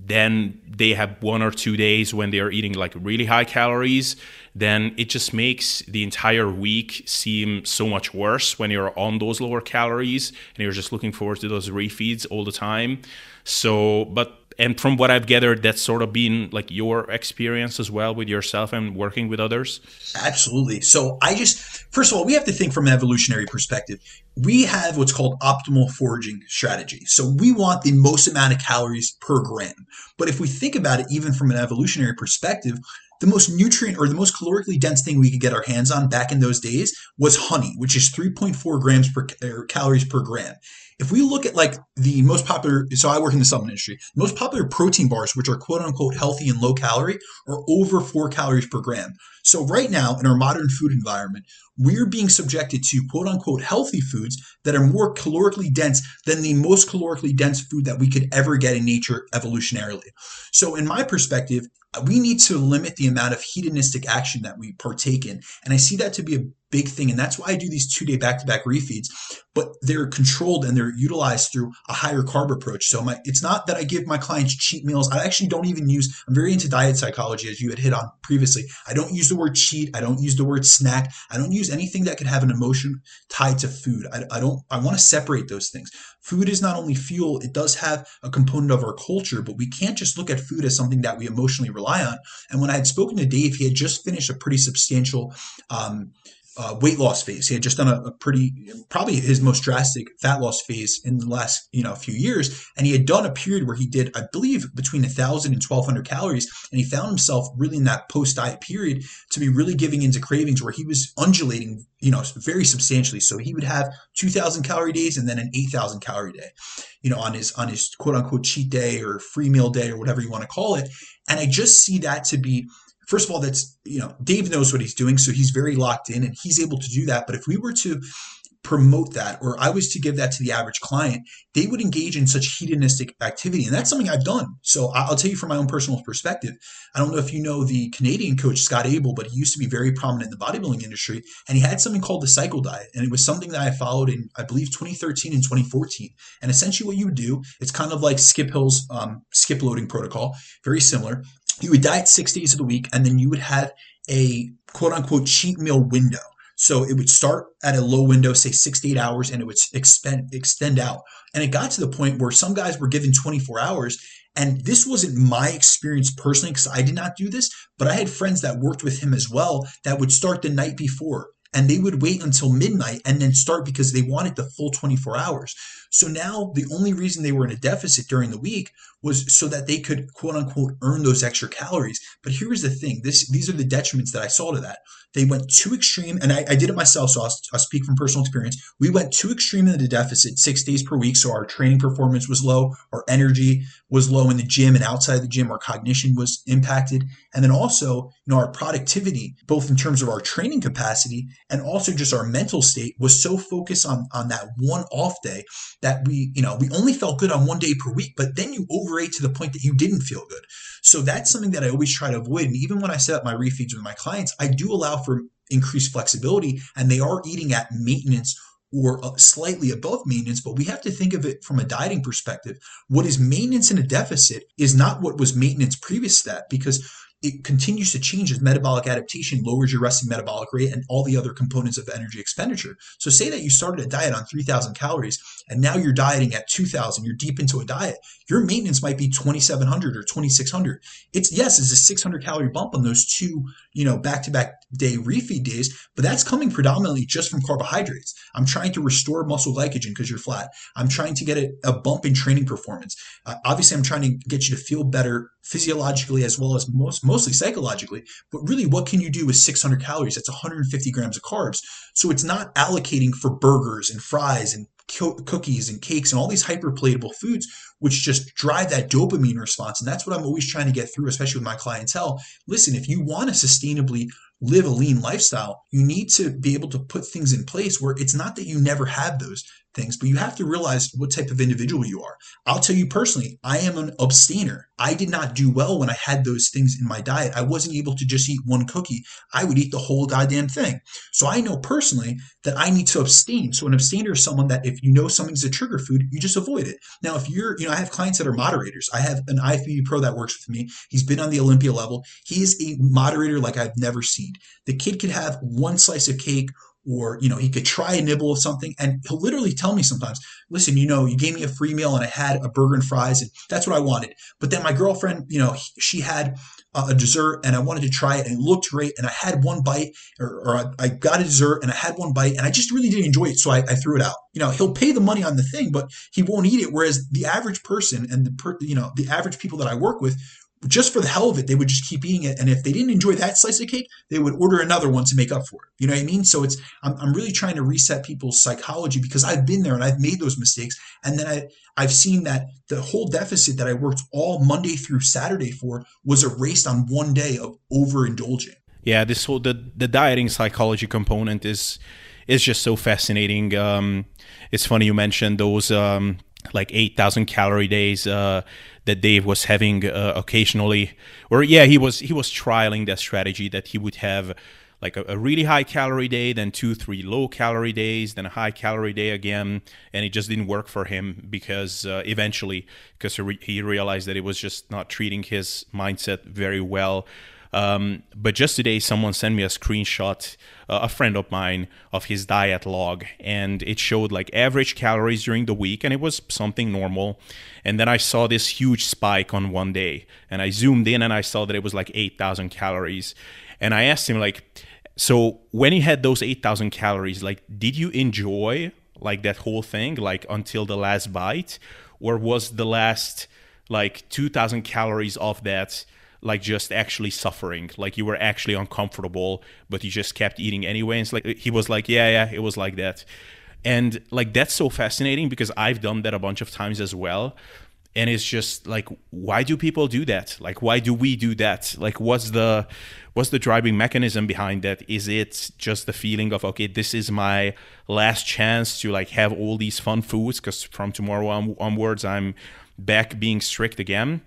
then they have one or two days when they are eating like really high calories then it just makes the entire week seem so much worse when you're on those lower calories and you're just looking forward to those refeeds all the time. So but and from what I've gathered, that's sort of been like your experience as well with yourself and working with others. Absolutely. So I just, first of all, we have to think from an evolutionary perspective we have what's called optimal foraging strategy. So we want the most amount of calories per gram. But if we think about it, even from an evolutionary perspective, the most nutrient or the most calorically dense thing we could get our hands on back in those days was honey, which is 3.4 grams per calories per gram. If we look at like the most popular, so I work in the supplement industry, most popular protein bars, which are quote unquote healthy and low calorie, are over four calories per gram. So right now in our modern food environment, we're being subjected to quote unquote healthy foods that are more calorically dense than the most calorically dense food that we could ever get in nature evolutionarily. So in my perspective, we need to limit the amount of hedonistic action that we partake in. And I see that to be a big thing. And that's why I do these two day back to back refeeds, but they're controlled and they're utilized through a higher carb approach. So my, it's not that I give my clients cheat meals. I actually don't even use, I'm very into diet psychology, as you had hit on previously. I don't use the word cheat. I don't use the word snack. I don't use anything that could have an emotion tied to food. I, I don't, I want to separate those things. Food is not only fuel, it does have a component of our culture, but we can't just look at food as something that we emotionally rely on. And when I had spoken to Dave, he had just finished a pretty substantial, um, uh, weight loss phase. He had just done a, a, pretty, probably his most drastic fat loss phase in the last, you know, few years. And he had done a period where he did, I believe, between a thousand and twelve hundred calories. And he found himself really in that post diet period to be really giving into cravings where he was undulating, you know, very substantially. So he would have 2000 calorie days and then an 8000 calorie day, you know, on his, on his quote unquote cheat day or free meal day or whatever you want to call it. And I just see that to be first of all, that's, you know, Dave knows what he's doing. So he's very locked in and he's able to do that. But if we were to promote that or I was to give that to the average client, they would engage in such hedonistic activity. And that's something I've done. So I'll tell you from my own personal perspective. I don't know if you know the Canadian coach, Scott Abel, but he used to be very prominent in the bodybuilding industry. And he had something called the cycle diet. And it was something that I followed in, I believe, 2013 and 2014. And essentially what you would do, it's kind of like Skip Hill's um, skip loading protocol, very similar. You would diet six days of the week, and then you would have a quote unquote cheat meal window. So it would start at a low window, say six to eight hours, and it would expend, extend out. And it got to the point where some guys were given 24 hours. And this wasn't my experience personally because I did not do this, but I had friends that worked with him as well that would start the night before and they would wait until midnight and then start because they wanted the full 24 hours. So now the only reason they were in a deficit during the week was so that they could quote unquote earn those extra calories. But here's the thing: this these are the detriments that I saw to that. They went too extreme, and I, I did it myself, so I'll, I'll, speak from personal experience. We went too extreme in the deficit six days per week, so our training performance was low, our energy was low in the gym and outside the gym, our cognition was impacted, and then also, you know, our productivity, both in terms of our training capacity and also just our mental state, was so focused on on that one off day that we, you know, we only felt good on one day per week, but then you overate to the point that you didn't feel good. So that's something that I always try to avoid. And even when I set up my refeeds with my clients, I do allow for increased flexibility and they are eating at maintenance or uh, slightly above maintenance, but we have to think of it from a dieting perspective. What is maintenance in a deficit is not what was maintenance previous to that because it continues to change as metabolic adaptation lowers your resting metabolic rate and all the other components of energy expenditure. So say that you started a diet on 3000 calories and now you're dieting at 2000, you're deep into a diet. Your maintenance might be 2700 or 2600. It's yes, it's a 600 calorie bump on those two, you know, back-to-back day refeed days, but that's coming predominantly just from carbohydrates. I'm trying to restore muscle glycogen because you're flat. I'm trying to get a, a bump in training performance. Uh, obviously, I'm trying to get you to feel better physiologically as well as most mostly psychologically. But really, what can you do with 600 calories? That's 150 grams of carbs. So it's not allocating for burgers and fries and cookies and cakes and all these hyperpalatable foods, which just drive that dopamine response. And that's what I'm always trying to get through, especially with my clientele. Listen, if you want to sustainably live a lean lifestyle, you need to be able to put things in place where it's not that you never have those things, but you have to realize what type of individual you are. I'll tell you personally, I am an abstainer. I did not do well when I had those things in my diet. I wasn't able to just eat one cookie. I would eat the whole goddamn thing. So I know personally that I need to abstain. So an abstainer is someone that if you know something's a trigger food, you just avoid it. Now, if you're, you know, I have clients that are moderators. I have an IFBB pro that works with me. He's been on the Olympia level. He is a moderator like I've never seen. The kid could have one slice of cake or you know he could try a nibble of something and he'll literally tell me sometimes listen you know you gave me a free meal and i had a burger and fries and that's what i wanted. But then my girlfriend you know she had a dessert and i wanted to try it and it looked great and i had one bite or, or I, got a dessert and i had one bite and i just really didn't enjoy it so I, I, threw it out. You know he'll pay the money on the thing but he won't eat it whereas the average person and the per, you know the average people that i work with just for the hell of it, they would just keep eating it. And if they didn't enjoy that slice of cake, they would order another one to make up for it. You know what I mean? So it's I'm, I'm really trying to reset people's psychology because I've been there and I've made those mistakes. And then I I've seen that the whole deficit that I worked all Monday through Saturday for was erased on one day of overindulging. Yeah, this whole the the dieting psychology component is is just so fascinating. Um, it's funny you mentioned those um, like 8,000 calorie days uh, that Dave was having uh, occasionally. Or yeah, he was he was trialing that strategy that he would have like a, a, really high calorie day, then two, three low calorie days, then a high calorie day again, and it just didn't work for him because uh, eventually, because he, re- he realized that it was just not treating his mindset very well. Um, but just today, someone sent me a screenshot, uh, a friend of mine, of his diet log, and it showed like average calories during the week, and it was something normal. And then I saw this huge spike on one day, and I zoomed in and I saw that it was like 8,000 calories. And I asked him, like, so when you had those 8,000 calories, like, did you enjoy like that whole thing, like until the last bite? Or was the last like 2,000 calories of that? Like just actually suffering. Like you were actually uncomfortable but you just kept eating anyway. And it's like he was like yeah yeah it was like that. And like that's so fascinating because i've done that a bunch of times as well. And it's just like why do people do that? Like why do we do that? Like what's the what's the driving mechanism behind that? Is it just the feeling of okay this is my last chance to like have all these fun foods because from tomorrow on, onwards i'm back being strict again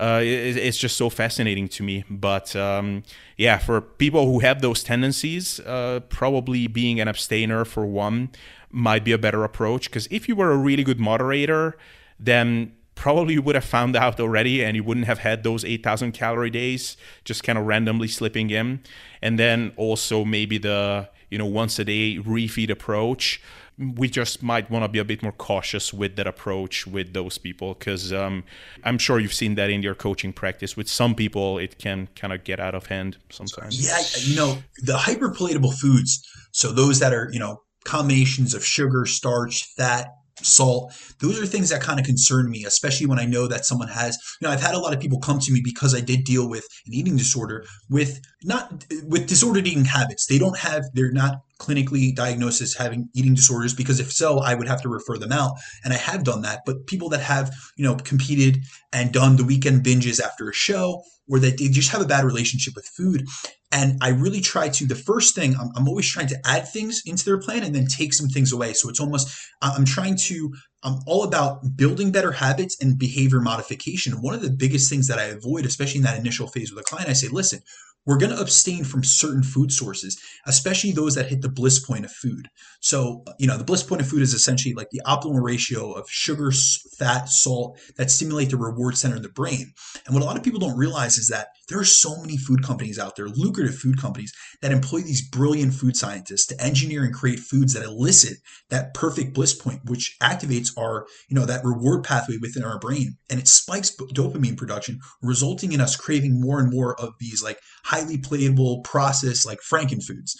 uh, it, it's just so fascinating to me. But um, yeah for people who have those tendencies uh, probably being an abstainer for one might be a better approach. Because if you were a really good moderator then probably you would have found out already and you wouldn't have had those 8000 calorie days just kind of randomly slipping in. And then also maybe the you know once a day refeed approach we just might want to be a bit more cautious with that approach with those people because um, i'm sure you've seen that in your coaching practice. With some people it can kind of get out of hand sometimes. Yeah you know the hyperpalatable foods so those that are you know combinations of sugar starch fat salt those are things that kind of concern me especially when i know that someone has you know i've had a lot of people come to me because i did deal with an eating disorder with not with disordered eating habits. They don't have they're not clinically diagnosed as having eating disorders because if so i would have to refer them out. And i have done that. But people that have you know competed and done the weekend binges after a show or that they just have a bad relationship with food. And I really try to, the first thing, I'm, I'm, always trying to add things into their plan and then take some things away. So it's almost, I'm trying to, I'm all about building better habits and behavior modification. One of the biggest things that I avoid, especially in that initial phase with a client, I say, listen, we're going to abstain from certain food sources, especially those that hit the bliss point of food. So, you know, the bliss point of food is essentially like the optimal ratio of sugar, fat, salt that stimulate the reward center in the brain. And what a lot of people don't realize is that there are so many food companies out there, lucrative food companies, that employ these brilliant food scientists to engineer and create foods that elicit that perfect bliss point, which activates our, you know, that reward pathway within our brain. And it spikes dopamine production, resulting in us craving more and more of these like highly palatable processed like frankenfoods.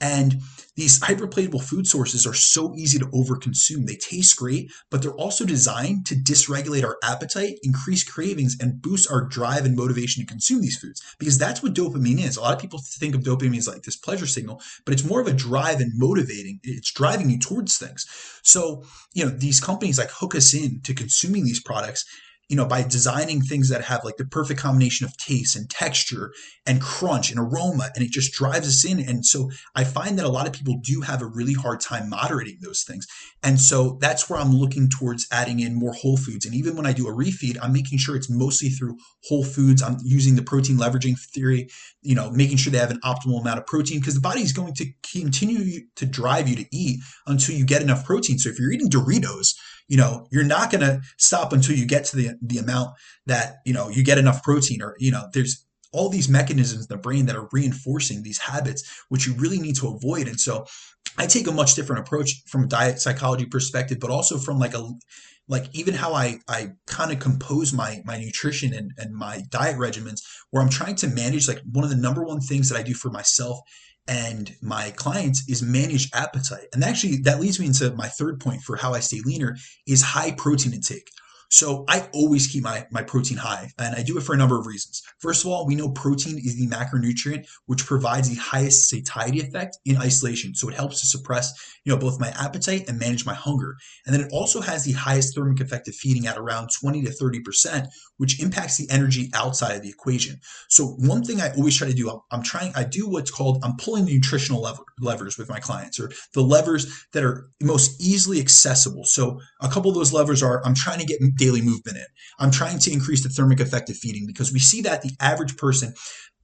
And these hyperpalatable food sources are so easy to overconsume. They taste great, but they're also designed to dysregulate our appetite, increase cravings, and boost our drive and motivation to consume these foods. Because that's what dopamine is. A lot of people think of dopamine as like this pleasure signal, but it's more of a drive and motivating. It's driving you towards things. So, you know, these companies like hook us in to consuming these products you know, by designing things that have like the perfect combination of taste and texture and crunch and aroma, and it just drives us in. And so I find that a lot of people do have a really hard time moderating those things. And so that's where I'm looking towards adding in more whole foods. And even when I do a refeed, I'm making sure it's mostly through whole foods. I'm using the protein leveraging theory, you know, making sure they have an optimal amount of protein because the body is going to continue to drive you to eat until you get enough protein. So if you're eating Doritos, you know you're not going to stop until you get to the the amount that you know you get enough protein or you know there's all these mechanisms in the brain that are reinforcing these habits which you really need to avoid. And so i take a much different approach from a diet psychology perspective but also from like a like even how i i kind of compose my my nutrition and, and my diet regimens where i'm trying to manage like one of the number one things that i do for myself and my clients is manage appetite. And actually, that leads me into my third point for how I stay leaner is high protein intake. So I always keep my, my protein high, and I do it for a number of reasons. First of all, we know protein is the macronutrient which provides the highest satiety effect in isolation. So it helps to suppress, you know, both my appetite and manage my hunger. And then it also has the highest thermic effect of feeding at around 20 to 30%, which impacts the energy outside of the equation. So one thing I always try to do, I'm, I'm trying, I do what's called, I'm pulling the nutritional lever, levers with my clients, or the levers that are most easily accessible. So a couple of those levers are, I'm trying to get daily movement in. I'm trying to increase the thermic effect of feeding because we see that the average person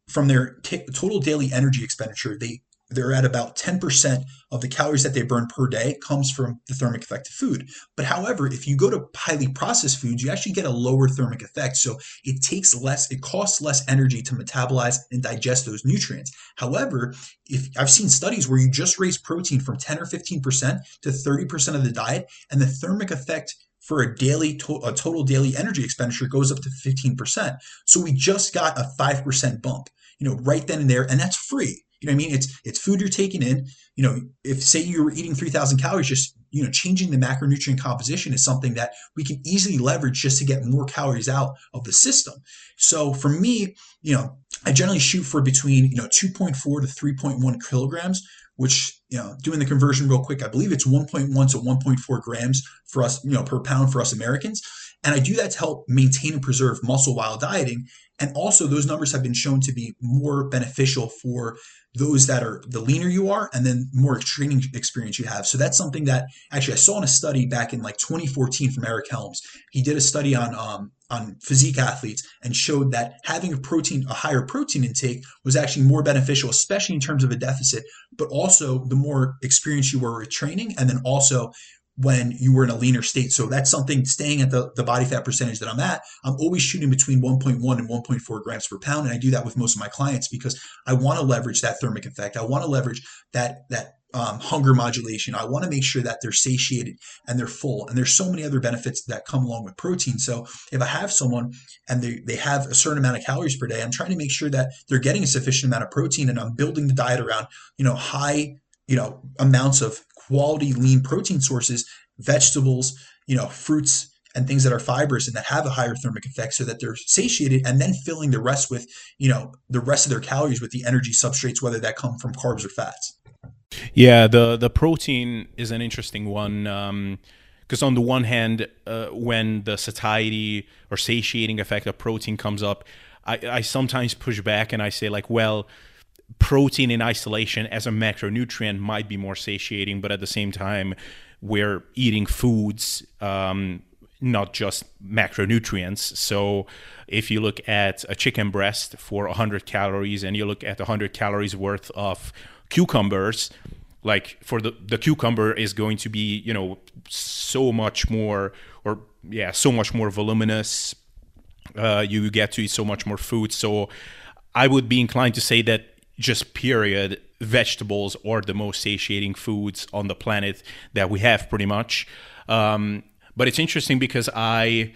from their t- total daily energy expenditure, they they're at about 10% of the calories that they burn per day comes from the thermic effect of food. But however, if you go to highly processed foods, you actually get a lower thermic effect. So it takes less, it costs less energy to metabolize and digest those nutrients. However, if I've seen studies where you just raise protein from 10 or 15% to 30% of the diet, and the thermic effect for a daily to- a total daily energy expenditure goes up to 15%. So we just got a 5% bump, you know, right then and there and that's free. You know what I mean? It's it's food you're taking in. You know, if say you were eating 3000 calories just, you know, changing the macronutrient composition is something that we can easily leverage just to get more calories out of the system. So for me, you know, I generally shoot for between, you know, 2.4 to 3.1 kilograms which you know doing the conversion real quick i believe it's 1.1 to 1.4 grams for us you know per pound for us americans And I do that to help maintain and preserve muscle while dieting. And also, those numbers have been shown to be more beneficial for those that are the leaner you are and then more training experience you have. So that's something that actually I saw in a study back in like 2014 from Eric Helms. He did a study on um, on physique athletes and showed that having a protein a higher protein intake was actually more beneficial especially in terms of a deficit but also the more experience you were with training and then also when you were in a leaner state. So that's something staying at the, the body fat percentage that I'm at. I'm always shooting between 1.1 and 1.4 grams per pound. And I do that with most of my clients because I want to leverage that thermic effect. I want to leverage that, that um, hunger modulation. I want to make sure that they're satiated and they're full. And there's so many other benefits that come along with protein. So if I have someone and they, they have a certain amount of calories per day, I'm trying to make sure that they're getting a sufficient amount of protein and I'm building the diet around, you know, high, you know, amounts of quality lean protein sources, vegetables, you know, fruits and things that are fibrous and that have a higher thermic effect so that they're satiated and then filling the rest with, you know, the rest of their calories with the energy substrates, whether that come from carbs or fats. Yeah, the the protein is an interesting one. Um, because on the one hand, uh, when the satiety or satiating effect of protein comes up, I, I sometimes push back and I say like, well, protein in isolation as a macronutrient might be more satiating, but at the same time, we're eating foods, um, not just macronutrients. So if you look at a chicken breast for 100 calories and you look at 100 calories worth of cucumbers, like for the the cucumber is going to be you know so much more or yeah so much more voluminous uh, you get to eat so much more food so i would be inclined to say that just period, vegetables are the most satiating foods on the planet that we have pretty much. Um, but it's interesting because I,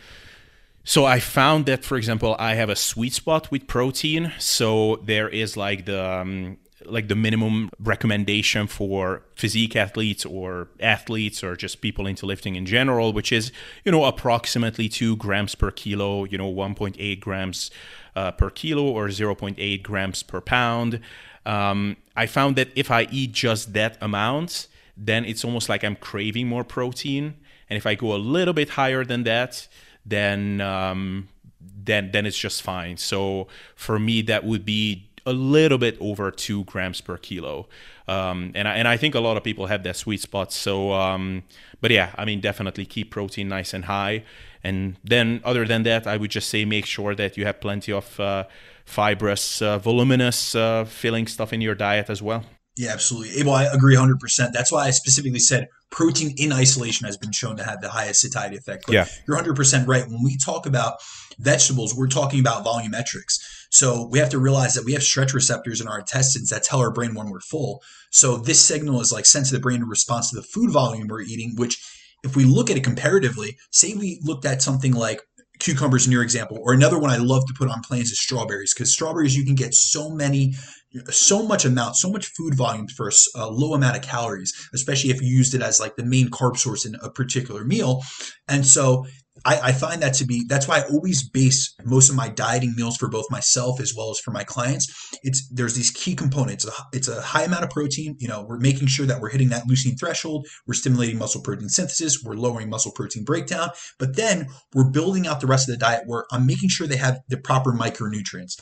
so I found that, for example, I have a sweet spot with protein. So there is like the, um, like the minimum recommendation for physique athletes or athletes or just people into lifting in general, which is, you know, approximately two grams per kilo, you know, 1.8 grams uh, per kilo or 0.8 grams per pound. Um, I found that if I eat just that amount, then it's almost like I'm craving more protein. And if I go a little bit higher than that, then um, then then it's just fine. So for me, that would be a little bit over two grams per kilo. Um, and I, and I think a lot of people have that sweet spot. So, um, but yeah, I mean, definitely keep protein nice and high. And then, other than that, I would just say make sure that you have plenty of uh, fibrous, uh, voluminous, uh, filling stuff in your diet as well. Yeah, absolutely. Abel, I agree 100%. That's why I specifically said protein in isolation has been shown to have the highest satiety effect. But yeah. you're 100% right. When we talk about vegetables, we're talking about volumetrics. So we have to realize that we have stretch receptors in our intestines that tell our brain when we're full. So this signal is like sent to the brain in response to the food volume we're eating, which if we look at it comparatively, say we looked at something like cucumbers in your example, or another one I love to put on planes is strawberries, because strawberries you can get so many, so much amount, so much food volume for a low amount of calories, especially if you used it as like the main carb source in a particular meal. And so I, I, find that to be that's why I always base most of my dieting meals for both myself as well as for my clients. It's there's these key components. It's a high amount of protein. You know, we're making sure that we're hitting that leucine threshold. We're stimulating muscle protein synthesis. We're lowering muscle protein breakdown. But then we're building out the rest of the diet where I'm making sure they have the proper micronutrients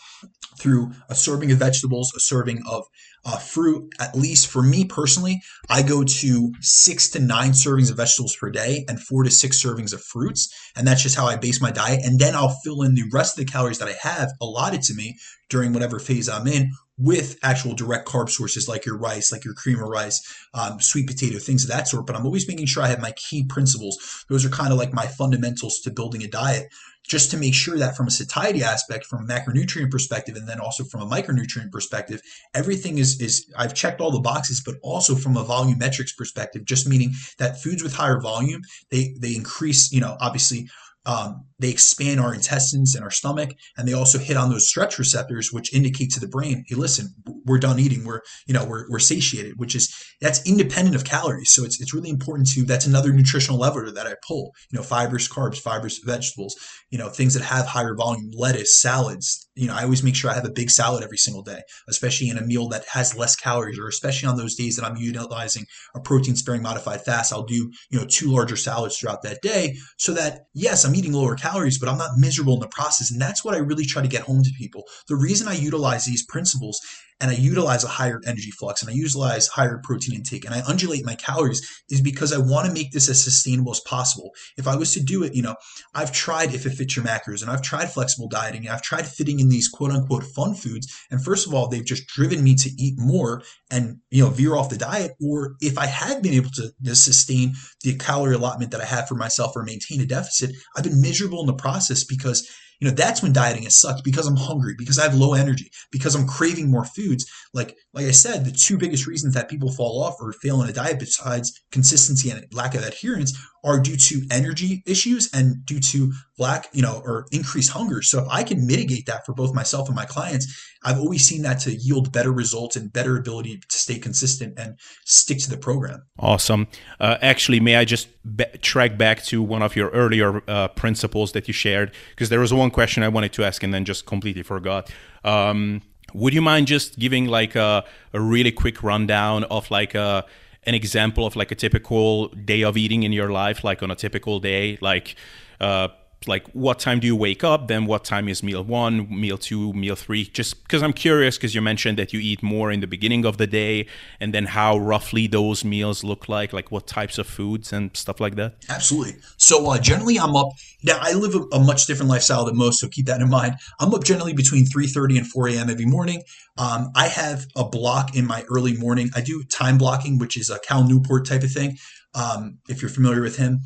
through a serving of vegetables, a serving of uh, fruit. At least for me personally, I go to six to nine servings of vegetables per day and four to six servings of fruits. And that's just how I base my diet. And then I'll fill in the rest of the calories that I have allotted to me during whatever phase I'm in with actual direct carb sources like your rice, like your cream of rice, um, sweet potato, things of that sort. But I'm always making sure I have my key principles. Those are kind of like my fundamentals to building a diet just to make sure that from a satiety aspect, from a macronutrient perspective, and then also from a micronutrient perspective, everything is is I've checked all the boxes, but also from a volumetrics perspective, just meaning that foods with higher volume, they they increase, you know, obviously um, they expand our intestines and our stomach, and they also hit on those stretch receptors, which indicate to the brain, hey, listen, we're done eating. We're, you know, we're, we're satiated, which is that's independent of calories. So it's, it's really important to that's another nutritional lever that I pull. You know, fibers, carbs, fibers, vegetables, you know, things that have higher volume, lettuce, salads. You know, I always make sure I have a big salad every single day, especially in a meal that has less calories, or especially on those days that I'm utilizing a protein sparing modified fast. I'll do, you know, two larger salads throughout that day so that, yes, I'm eating lower calories, but I'm not miserable in the process. And that's what I really try to get home to people. The reason I utilize these principles and I utilize a higher energy flux and I utilize higher protein intake and I undulate my calories is because I want to make this as sustainable as possible. If I was to do it, you know, I've tried if it fits your macros and I've tried flexible dieting and I've tried fitting in these quote unquote fun foods. And first of all, they've just driven me to eat more and, you know, veer off the diet. Or if I had been able to, to sustain the calorie allotment that I have for myself or maintain a deficit, I've been miserable in the process because you know, that's when dieting has sucked because I'm hungry, because I have low energy, because I'm craving more foods. Like, like I said, the two biggest reasons that people fall off or fail in a diet besides consistency and lack of adherence are due to energy issues and due to lack, you know, or increase hunger. So if I can mitigate that for both myself and my clients, I've always seen that to yield better results and better ability to stay consistent and stick to the program. Awesome. Uh, actually, may I just be- track back to one of your earlier uh, principles that you shared? Because there was one question I wanted to ask and then just completely forgot. Um, would you mind just giving like a, a really quick rundown of like a an example of like a typical day of eating in your life, like on a typical day, like uh, like what time do you wake up? Then what time is meal one meal two meal three? Just because i'm curious because you mentioned that you eat more in the beginning of the day and then how roughly those meals look like like what types of foods and stuff like that. Absolutely. So uh, generally i'm up now i live a, a, much different lifestyle than most so keep that in mind. I'm up generally between 3.30 and 4 a.m every morning. Um, i have a block in my early morning. I do time blocking which is a cal newport type of thing um, if you're familiar with him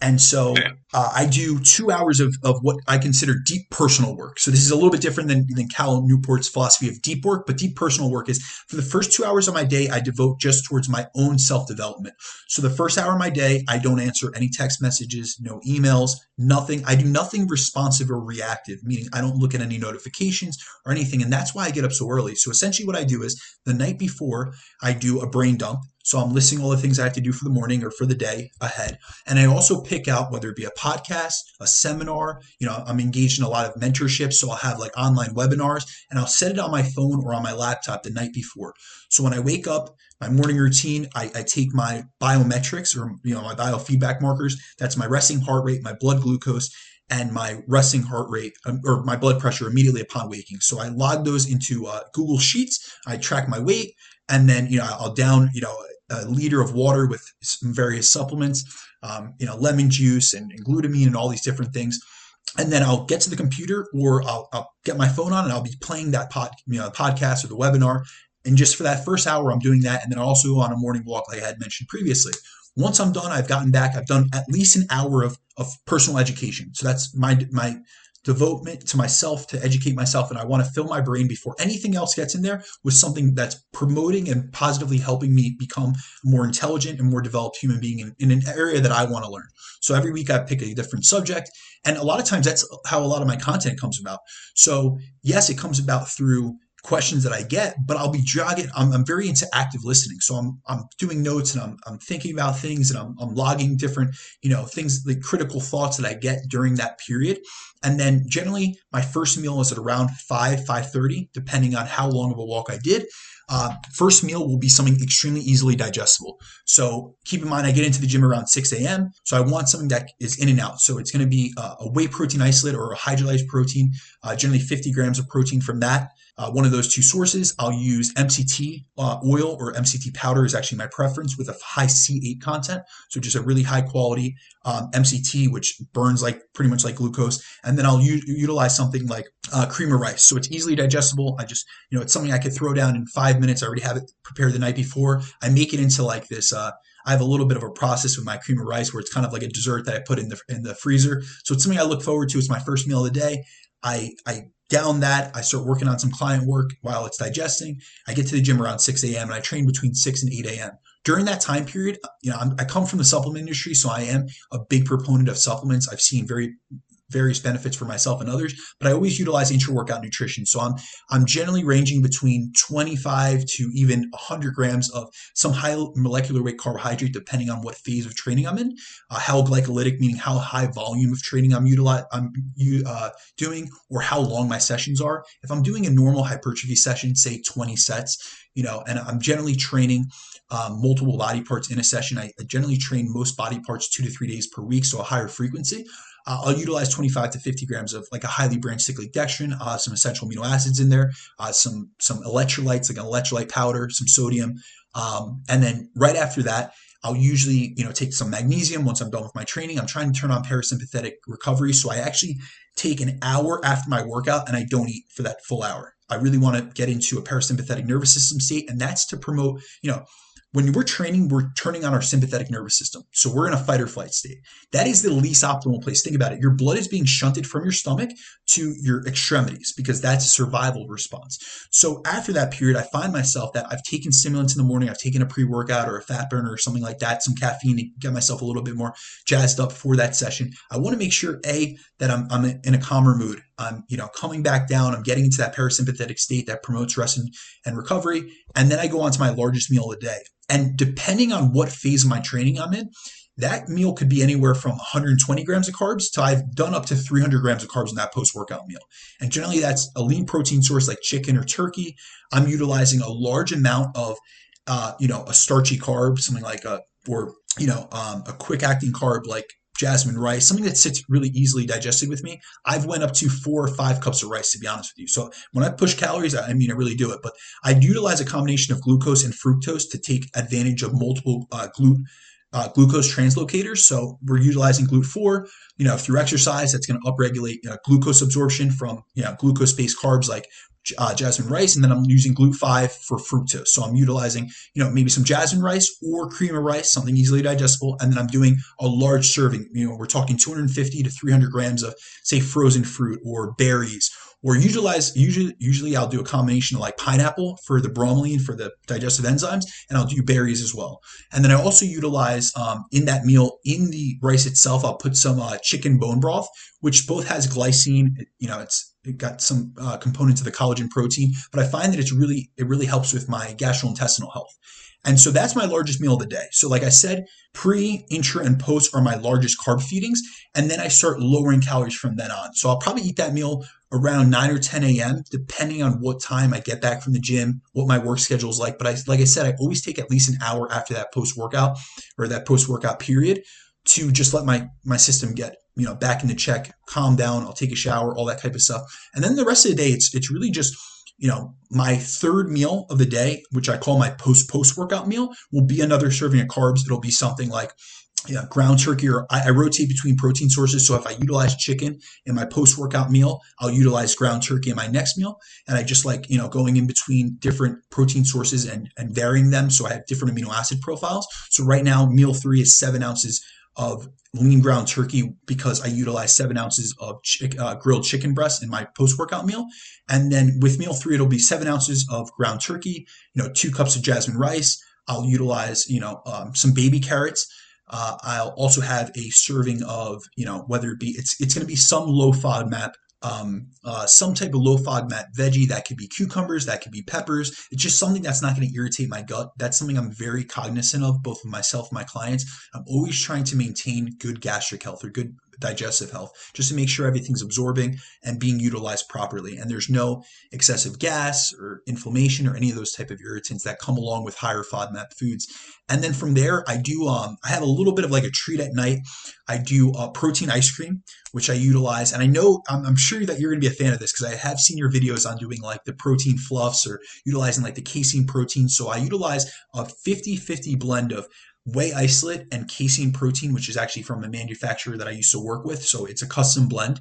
and so uh, I do two hours of, of what I consider deep personal work. So this is a little bit different than, than Cal Newport's philosophy of deep work, but deep personal work is for the first two hours of my day, I devote just towards my own self development. So the first hour of my day, I don't answer any text messages, no emails, nothing. I do nothing responsive or reactive, meaning I don't look at any notifications or anything. And that's why I get up so early. So essentially what I do is the night before I do a brain dump. So I'm listing all the things I have to do for the morning or for the day ahead. And I also pick out whether it be a podcast, a seminar, you know, I'm engaged in a lot of mentorship. So I'll have like online webinars and I'll set it on my phone or on my laptop the night before. So when I wake up, my morning routine, I, I take my biometrics or, you know, my biofeedback markers. That's my resting heart rate, my blood glucose, and my resting heart rate um, or my blood pressure immediately upon waking. So I log those into uh, Google Sheets. I track my weight, and then you know I'll down you know a liter of water with some various supplements, um, you know, lemon juice and, and, glutamine and all these different things. And then I'll get to the computer or I'll, I'll get my phone on and I'll be playing that pod, you know, podcast or the webinar. And just for that first hour, I'm doing that. And then also on a morning walk, like I had mentioned previously. Once I'm done, I've gotten back. I've done at least an hour of, of personal education. So that's my my devotement to myself to educate myself and i want to fill my brain before anything else gets in there with something that's promoting and positively helping me become a more intelligent and more developed human being in, in an area that i want to learn so every week i pick a different subject and a lot of times that's how a lot of my content comes about so yes it comes about through questions that I get, but I'll be jogging. I'm, I'm, very into active listening. So I'm, I'm doing notes and I'm, I'm thinking about things and I'm, I'm logging different, you know, things, the critical thoughts that I get during that period. And then generally my first meal is at around 5, 5.30, depending on how long of a walk I did. Uh, first meal will be something extremely easily digestible. So keep in mind, I get into the gym around 6 a.m. So I want something that is in and out. So it's going to be uh, a whey protein isolate or a hydrolyzed protein, uh, generally 50 grams of protein from that uh, one of those two sources. I'll use MCT uh, oil or MCT powder is actually my preference with a high C8 content. So just a really high quality um, MCT, which burns like pretty much like glucose. And then I'll u- utilize something like uh, cream of rice. So it's easily digestible. I just, you know, it's something I could throw down in five minutes. I already have it prepared the night before. I make it into like this, uh, I have a little bit of a process with my cream of rice where it's kind of like a dessert that I put in the in the freezer. So it's something I look forward to. It's my first meal of the day. I I down that. I start working on some client work while it's digesting. I get to the gym around 6 a.m. and I train between 6 and 8 a.m. During that time period, you know, I'm, i come from the supplement industry, so I am a big proponent of supplements. I've seen very various benefits for myself and others, but I always utilize intra-workout nutrition. So I'm I'm generally ranging between 25 to even 100 grams of some high molecular weight carbohydrate, depending on what phase of training I'm in. Uh, how glycolytic, meaning how high volume of training I'm utilize I'm uh, doing, or how long my sessions are. If I'm doing a normal hypertrophy session, say 20 sets, you know, and I'm generally training um, multiple body parts in a session. I, I generally train most body parts two to three days per week, so a higher frequency. Uh, I'll utilize 25 to 50 grams of like a highly branched cyclic dextrin, uh, some essential amino acids in there, uh, some some electrolytes like an electrolyte powder, some sodium, um, and then right after that, I'll usually you know take some magnesium once I'm done with my training. I'm trying to turn on parasympathetic recovery, so I actually take an hour after my workout and I don't eat for that full hour. I really want to get into a parasympathetic nervous system state, and that's to promote you know when we're training, we're turning on our sympathetic nervous system. So we're in a fight or flight state. That is the least optimal place. Think about it. Your blood is being shunted from your stomach to your extremities because that's a survival response. So after that period, I find myself that I've taken stimulants in the morning, I've taken a pre workout or a fat burner or something like that, some caffeine to get myself a little bit more jazzed up for that session. I want to make sure, A, that I'm, I'm in a calmer mood. I'm, you know, coming back down. I'm getting into that parasympathetic state that promotes rest and, and recovery. And then I go on to my largest meal of the day. And depending on what phase of my training I'm in, that meal could be anywhere from 120 grams of carbs to I've done up to 300 grams of carbs in that post workout meal. And generally, that's a lean protein source like chicken or turkey. I'm utilizing a large amount of, uh, you know, a starchy carb, something like a, or, you know, um, a quick acting carb like jasmine rice, something that sits really easily digested with me. I've went up to four or five cups of rice, to be honest with you. So when I push calories, I mean, I really do it. But I utilize a combination of glucose and fructose to take advantage of multiple uh, glute. Uh, glucose translocators. So we're utilizing GLUT4, you know, through exercise. That's going to upregulate uh, glucose absorption from, you know, glucose-based carbs like uh, jasmine rice, and then I'm using GLUT5 for fructose. So I'm utilizing, you know, maybe some jasmine rice or cream of rice, something easily digestible, and then I'm doing a large serving. You know, we're talking 250 to 300 grams of, say, frozen fruit or berries or utilize usually usually I'll do a combination of like pineapple for the bromelain for the digestive enzymes, and I'll do berries as well. And then I also utilize um, in that meal in the rice itself, I'll put some uh, chicken bone broth, which both has glycine. You know, it's it got some uh, components of the collagen protein, but I find that it's really it really helps with my gastrointestinal health. And so that's my largest meal of the day. So, like I said, pre, intra, and post are my largest carb feedings. And then I start lowering calories from then on. So, I'll probably eat that meal around 9 or 10 a.m., depending on what time I get back from the gym, what my work schedule is like. But I, like I said, I always take at least an hour after that post workout or that post workout period to just let my my system get you know back into check, calm down. I'll take a shower, all that type of stuff, and then the rest of the day, it's it's really just you know my third meal of the day, which I call my post post workout meal, will be another serving of carbs. It'll be something like yeah, ground turkey, or I, I, rotate between protein sources. So if I utilize chicken in my post workout meal, I'll utilize ground turkey in my next meal. And I just like, you know, going in between different protein sources and, and varying them. So I have different amino acid profiles. So right now, meal three is seven ounces of lean ground turkey because I utilize seven ounces of uh, grilled chicken breast in my post workout meal. And then with meal three, it'll be seven ounces of ground turkey, you know, two cups of jasmine rice. I'll utilize, you know, um, some baby carrots. Uh, I'll also have a serving of, you know, whether it be, it's, it's going to be some low FODMAP um, uh, some type of low FODMAP veggie. That could be cucumbers, that could be peppers. It's just something that's not going to irritate my gut. That's something I'm very cognizant of, both myself and my clients. I'm always trying to maintain good gastric health or good digestive health, just to make sure everything's absorbing and being utilized properly. And there's no excessive gas or inflammation or any of those type of irritants that come along with higher FODMAP foods. And then from there, I do um, I have a little bit of like a treat at night. I do uh, protein ice cream, which I utilize. And I know I'm, I'm sure that you're going to be a fan of this because I have seen your videos on doing like the protein fluffs or utilizing like the casein protein. So I utilize a 50 50 blend of whey isolate and casein protein, which is actually from a manufacturer that I used to work with. So it's a custom blend.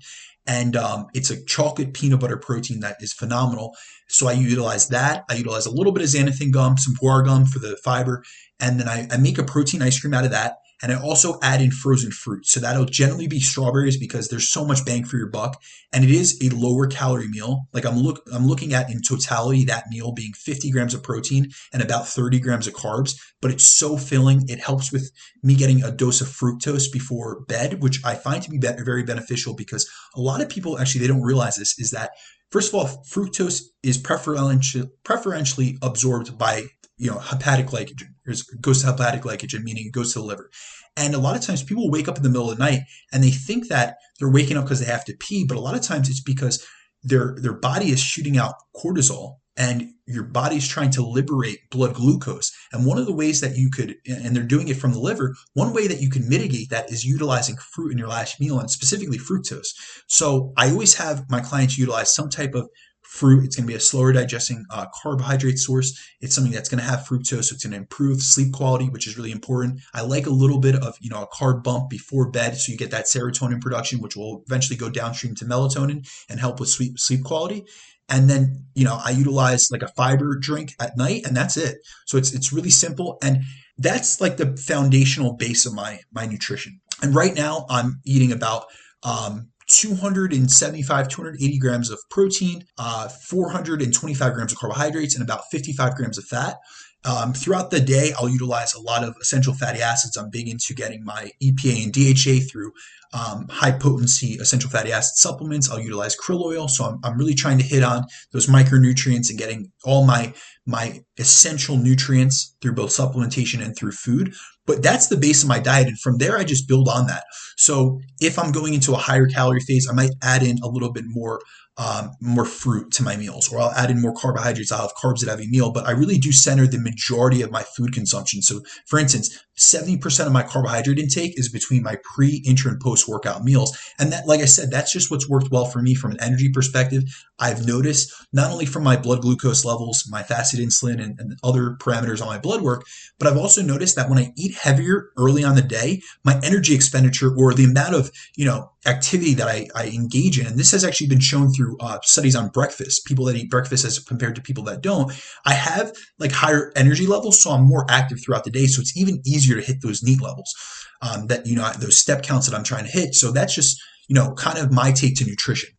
And um, it's a chocolate peanut butter protein that is phenomenal. So I utilize that. I utilize a little bit of xanthan gum, some guar gum for the fiber, and then I, I make a protein ice cream out of that. And I also add in frozen fruit. So that'll generally be strawberries because there's so much bang for your buck. And it is a lower calorie meal. Like I'm look I'm looking at in totality that meal being 50 grams of protein and about 30 grams of carbs, but it's so filling. It helps with me getting a dose of fructose before bed, which I find to be very beneficial because a lot of people actually they don't realize this is that First of all, fructose is preferentially, preferentially absorbed by you know hepatic glycogen. It goes to hepatic glycogen, meaning it goes to the liver. And a lot of times people wake up in the middle of the night and they think that they're waking up because they have to pee, but a lot of times it's because their their body is shooting out cortisol and your body's trying to liberate blood glucose. And one of the ways that you could, and they're doing it from the liver, one way that you can mitigate that is utilizing fruit in your last meal and specifically fructose. So I always have my clients utilize some type of fruit. It's going to be a slower digesting uh, carbohydrate source. It's something that's going to have fructose. So it's going to improve sleep quality, which is really important. I like a little bit of, you know, a carb bump before bed. So you get that serotonin production, which will eventually go downstream to melatonin and help with sleep, sleep quality and then you know i utilize like a fiber drink at night and that's it so it's it's really simple and that's like the foundational base of my my nutrition and right now i'm eating about um, 275 280 grams of protein uh, 425 grams of carbohydrates and about 55 grams of fat um, throughout the day, I'll utilize a lot of essential fatty acids. I'm big into getting my EPA and DHA through um, high potency essential fatty acid supplements. I'll utilize krill oil. So I'm, I'm really trying to hit on those micronutrients and getting all my my essential nutrients through both supplementation and through food. But that's the base of my diet. And from there, I just build on that. So if I'm going into a higher calorie phase, I might add in a little bit more um, more fruit to my meals, or I'll add in more carbohydrates. I'll have carbs at every meal, but I really do center the majority of my food consumption. So, for instance, 70% of my carbohydrate intake is between my pre, intra, and post workout meals. And that, like I said, that's just what's worked well for me from an energy perspective. I've noticed not only from my blood glucose levels, my fasted insulin, and, and other parameters on my blood work, but I've also noticed that when I eat heavier early on the day, my energy expenditure or the amount of, you know, activity that I, I engage in, and this has actually been shown through uh, studies on breakfast, people that eat breakfast as compared to people that don't, I have like higher energy levels, so I'm more active throughout the day. So it's even easier to hit those NEAT levels um, that, you know, those step counts that I'm trying to hit. So that's just, you know, kind of my take to nutrition.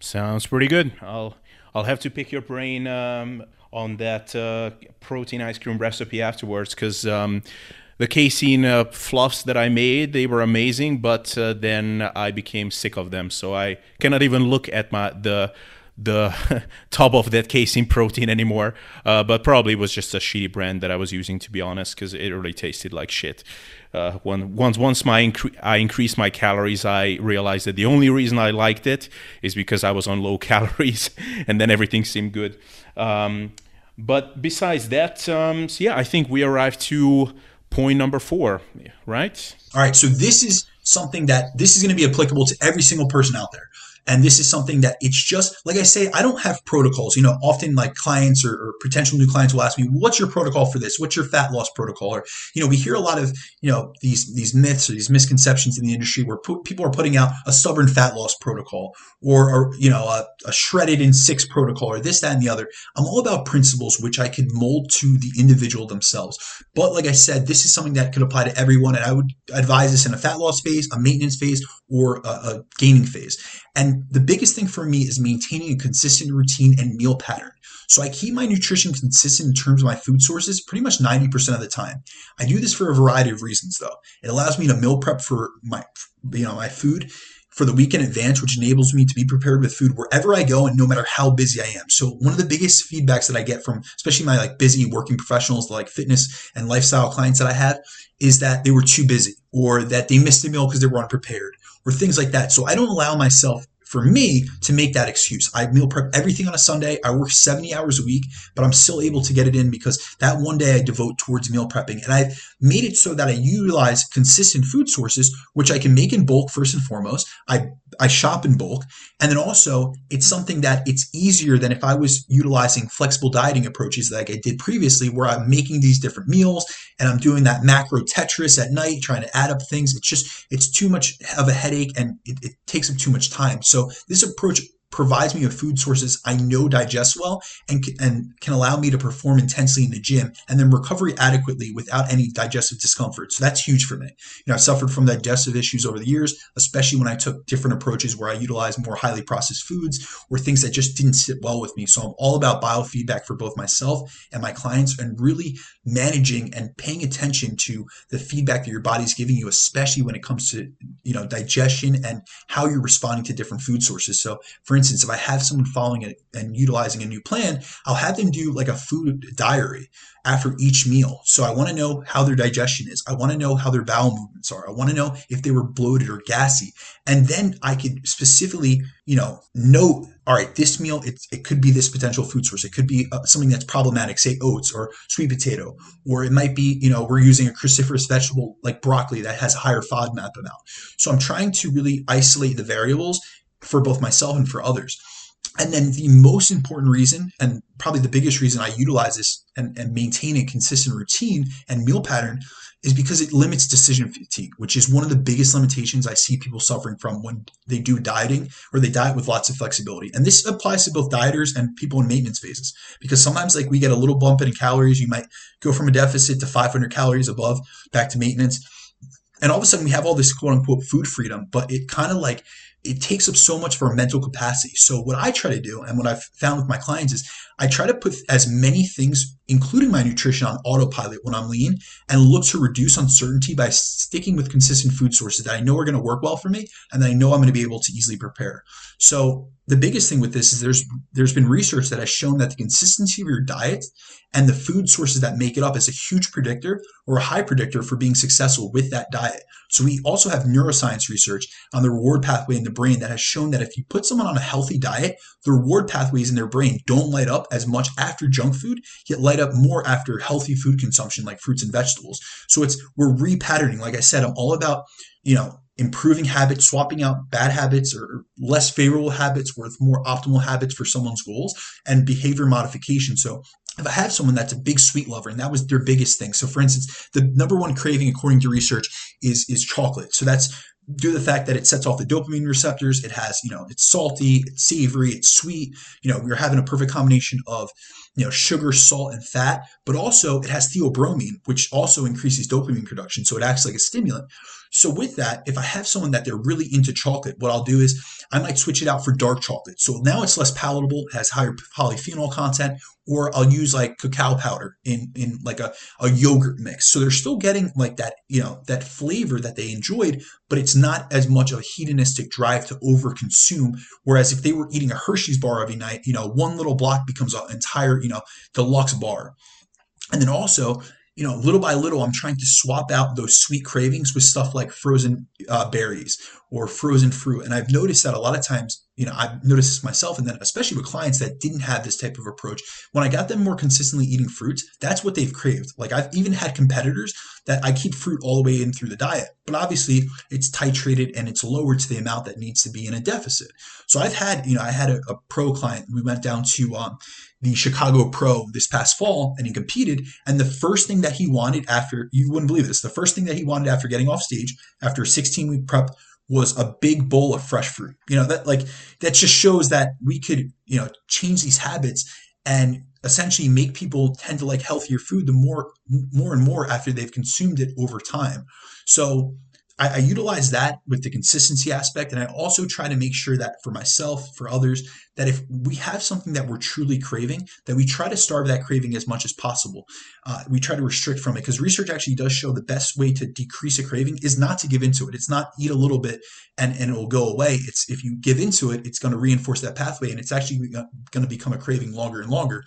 Sounds pretty good. I'll, I'll have to pick your brain um, on that uh, protein ice cream recipe afterwards because um, the casein uh, fluffs that I made they were amazing, but uh, then I became sick of them, so I cannot even look at my the the top of that casein protein anymore. Uh, but probably it was just a shitty brand that I was using, to be honest, because it really tasted like shit. Uh, when, once once my incre- I increased my calories, I realized that the only reason I liked it is because I was on low calories, and then everything seemed good. Um, but besides that, um, so yeah, I think we arrived to point number four, right? All right. So this is something that this is going to be applicable to every single person out there. And this is something that it's just, like I say, I don't have protocols. You know, often like clients or, or, potential new clients will ask me, what's your protocol for this? What's your fat loss protocol? Or, you know, we hear a lot of, you know, these, these myths or these misconceptions in the industry where people are putting out a stubborn fat loss protocol or, or you know, a, a shredded in six protocol or this, that, and the other. I'm all about principles which I can mold to the individual themselves. But like I said, this is something that could apply to everyone. And I would advise this in a fat loss phase, a maintenance phase, or a, a gaining phase. And the biggest thing for me is maintaining a consistent routine and meal pattern. So I keep my nutrition consistent in terms of my food sources pretty much 90% of the time. I do this for a variety of reasons though. It allows me to meal prep for my you know my food for the week in advance, which enables me to be prepared with food wherever I go and no matter how busy I am. So one of the biggest feedbacks that I get from especially my like busy working professionals, like fitness and lifestyle clients that I have, is that they were too busy or that they missed a meal because they were unprepared or things like that. So I don't allow myself for me to make that excuse. I meal prep everything on a Sunday. I work 70 hours a week, but I'm still able to get it in because that one day I devote towards meal prepping. And I've made it so that I utilize consistent food sources, which I can make in bulk first and foremost. I, I shop in bulk. And then also it's something that it's easier than if I was utilizing flexible dieting approaches like I did previously, where I'm making these different meals and I'm doing that macro Tetris at night, trying to add up things. It's just, it's too much of a headache and it, it takes up too much time. So this approach provides me with food sources I know digest well and, and can allow me to perform intensely in the gym and then recovery adequately without any digestive discomfort. So that's huge for me. You know, I've suffered from digestive issues over the years, especially when I took different approaches where I utilized more highly processed foods or things that just didn't sit well with me. So I'm all about biofeedback for both myself and my clients and really managing and paying attention to the feedback that your body's giving you, especially when it comes to, you know, digestion and how you're responding to different food sources. So for instance, if I have someone following it and utilizing a new plan, I'll have them do like a food diary after each meal. So I want to know how their digestion is. I want to know how their bowel movements are. I want to know if they were bloated or gassy. And then I could specifically, you know, note, all right, this meal, it, it could be this potential food source. It could be uh, something that's problematic, say oats or sweet potato, or it might be, you know, we're using a cruciferous vegetable like broccoli that has a higher FODMAP amount. So I'm trying to really isolate the variables for both myself and for others. And then the most important reason, and probably the biggest reason I utilize this and, and, maintain a consistent routine and meal pattern is because it limits decision fatigue, which is one of the biggest limitations I see people suffering from when they do dieting or they diet with lots of flexibility. And this applies to both dieters and people in maintenance phases because sometimes like we get a little bump in calories. You might go from a deficit to 500 calories above back to maintenance. And all of a sudden we have all this quote unquote food freedom, but it kind of like it takes up so much of our mental capacity. So what I try to do and what I've found with my clients is I try to put as many things, including my nutrition on autopilot when I'm lean and look to reduce uncertainty by sticking with consistent food sources that I know are going to work well for me and that I know I'm going to be able to easily prepare. So the biggest thing with this is there's there's been research that has shown that the consistency of your diet and the food sources that make it up is a huge predictor or a high predictor for being successful with that diet. So we also have neuroscience research on the reward pathway in the brain that has shown that if you put someone on a healthy diet, the reward pathways in their brain don't light up as much after junk food, yet light up more after healthy food consumption like fruits and vegetables. So it's we're repatterning. Like I said, I'm all about, you know, improving habits, swapping out bad habits or less favorable habits with more optimal habits for someone's goals and behavior modification. So if I have someone that's a big sweet lover and that was their biggest thing. So for instance, the number one craving according to research is is chocolate. So that's due to the fact that it sets off the dopamine receptors. It has, you know, it's salty, it's savory, it's sweet. You know, we're having a perfect combination of, you know, sugar, salt, and fat, but also it has theobromine, which also increases dopamine production. So it acts like a stimulant. So with that, if I have someone that they're really into chocolate, what I'll do is I might switch it out for dark chocolate. So now it's less palatable, has higher polyphenol content, or I'll use like cacao powder in in like a, a yogurt mix. So they're still getting like that, you know, that flavor that they enjoyed, but it's not as much of a hedonistic drive to overconsume. Whereas if they were eating a Hershey's bar every night, you know, one little block becomes an entire, you know, deluxe bar. And then also you know, little by little, I'm trying to swap out those sweet cravings with stuff like frozen uh, berries or frozen fruit. And I've noticed that a lot of times, you know, I've noticed this myself, and then especially with clients that didn't have this type of approach, when I got them more consistently eating fruits, that's what they've craved. Like I've even had competitors that I keep fruit all the way in through the diet, but obviously it's titrated and it's lowered to the amount that needs to be in a deficit. So I've had, you know, I had a, a pro client. We went down to um, the Chicago Pro this past fall and he competed. And the first thing that he wanted after, you wouldn't believe this, the first thing that he wanted after getting off stage, after a 16 week prep, was a big bowl of fresh fruit. You know, that like, that just shows that we could, you know, change these habits and essentially make people tend to like healthier food the more, more and more after they've consumed it over time. So I, I utilize that with the consistency aspect. And I also try to make sure that for myself, for others, that if we have something that we're truly craving, that we try to starve that craving as much as possible. Uh, we try to restrict from it because research actually does show the best way to decrease a craving is not to give into it. It's not eat a little bit and, and it will go away. It's if you give into it, it's going to reinforce that pathway and it's actually going to become a craving longer and longer.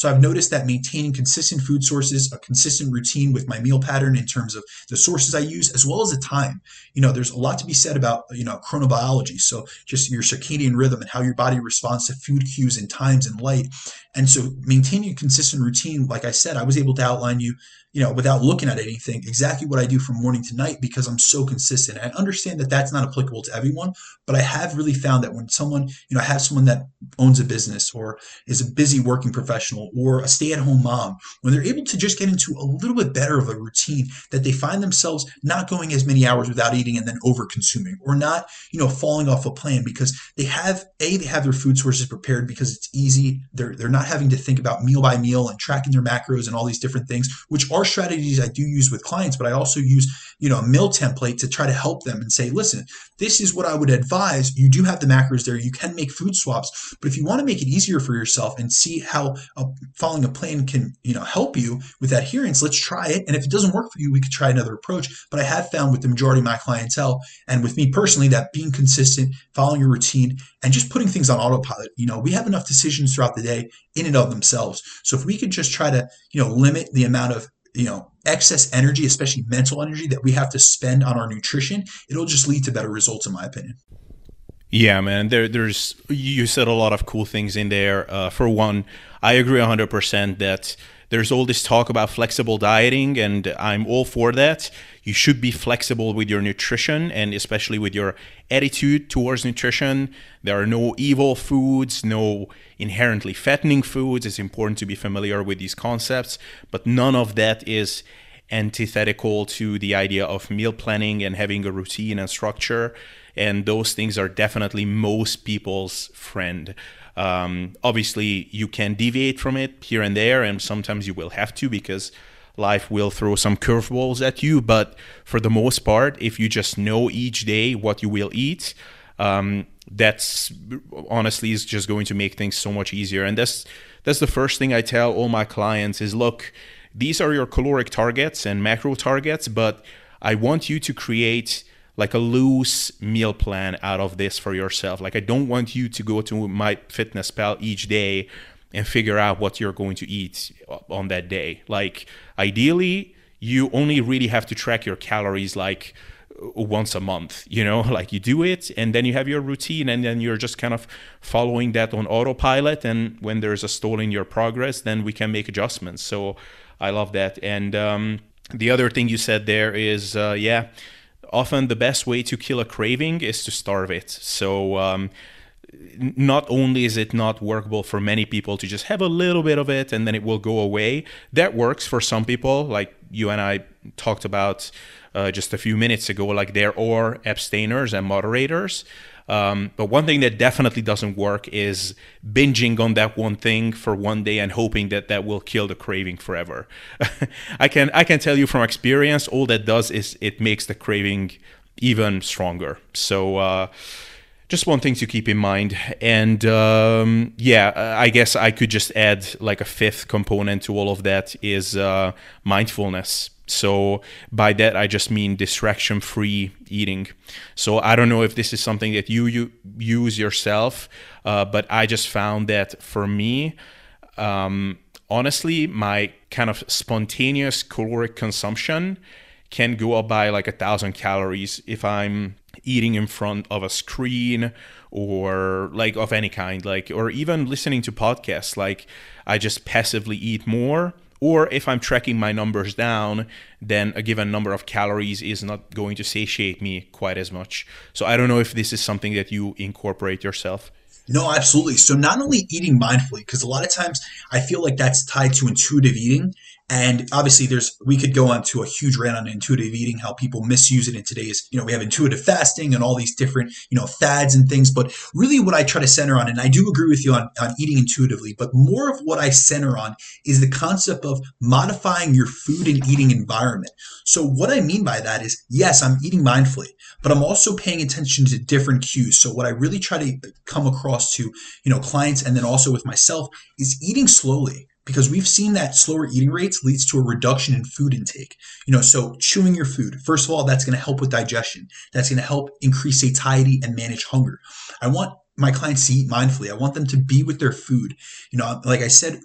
So I've noticed that maintaining consistent food sources, a consistent routine with my meal pattern in terms of the sources I use, as well as the time. You know, there's a lot to be said about, you know, chronobiology. So just your circadian rhythm and how your body responds to food cues and times and light. And so maintaining a consistent routine, like I said, I was able to outline you you know, without looking at anything, exactly what I do from morning to night because I'm so consistent. I understand that that's not applicable to everyone, but I have really found that when someone, you know, I have someone that owns a business or is a busy working professional or a stay at home mom, when they're able to just get into a little bit better of a routine, that they find themselves not going as many hours without eating and then over consuming or not, you know, falling off a plan because they have, A, they have their food sources prepared because it's easy. They're, they're not having to think about meal by meal and tracking their macros and all these different things, which are strategies I do use with clients, but I also use, you know, a meal template to try to help them and say, listen, this is what I would advise. You do have the macros there. You can make food swaps, but if you want to make it easier for yourself and see how a, following a plan can, you know, help you with adherence, let's try it. And if it doesn't work for you, we could try another approach. But I have found with the majority of my clientele and with me personally that being consistent, following your routine, and just putting things on autopilot, you know, we have enough decisions throughout the day in and of themselves. So if we could just try to, you know, limit the amount of you know excess energy especially mental energy that we have to spend on our nutrition it'll just lead to better results in my opinion. Yeah man. There, there's you said a lot of cool things in there. Uh, for one i agree 100% that there's all this talk about flexible dieting and i'm all for that you should be flexible with your nutrition and especially with your attitude towards nutrition. There are no evil foods, no inherently fattening foods. It's important to be familiar with these concepts, but none of that is antithetical to the idea of meal planning and having a routine and structure. And those things are definitely most people's friend. Um, obviously, you can deviate from it here and there, and sometimes you will have to because life will throw some curveballs at you. But for the most part, if you just know each day what you will eat, um, that's honestly is just going to make things so much easier. And that's that's the first thing I tell all my clients is look, these are your caloric targets and macro targets, but I want you to create like a loose meal plan out of this for yourself. Like I don't want you to go to my fitness pal each day and figure out what you're going to eat on that day. Like ideally, you only really have to track your calories like once a month, you know, like you do it and then you have your routine and then you're just kind of following that on autopilot. And when there's a stall in your progress, then we can make adjustments. So I love that. And um, the other thing you said there is, uh, yeah, often the best way to kill a craving is to starve it. So, um, not only is it not workable for many people to just have a little bit of it and then it will go away, that works for some people, like you and I talked about uh, just a few minutes ago. Like there are abstainers and moderators. Um, but one thing that definitely doesn't work is binging on that one thing for one day and hoping that that will kill the craving forever. I can I can tell you from experience, all that does is it makes the craving even stronger. So. Uh, just one thing to keep in mind. And um, yeah, I guess I could just add like a fifth component to all of that is uh, mindfulness. So by that I just mean distraction-free eating. So I don't know if this is something that you, you use yourself, uh, but I just found that for me, um, honestly, my kind of spontaneous caloric consumption can go up by like a thousand calories if I'm eating in front of a screen or like of any kind like or even listening to podcasts like i just passively eat more or if i'm tracking my numbers down then a given number of calories is not going to satiate me quite as much so i don't know if this is something that you incorporate yourself no, absolutely. So not only eating mindfully, because a lot of times I feel like that's tied to intuitive eating, and obviously, there's we could go on to a huge rant on intuitive eating, how people misuse it in today's. You know, we have intuitive fasting and all these different you know fads and things. But really, what I try to center on, and I do agree with you on, on eating intuitively, but more of what I center on is the concept of modifying your food and eating environment. So what I mean by that is, yes, I'm eating mindfully, but I'm also paying attention to different cues. So what I really try to come across to you know clients and then also with myself is eating slowly because we've seen that slower eating rates leads to a reduction in food intake. You know, so chewing your food, first of all, that's going to help with digestion. That's going to help increase satiety and manage hunger. I want my clients to eat mindfully. I want them to be with their food. You know, like I said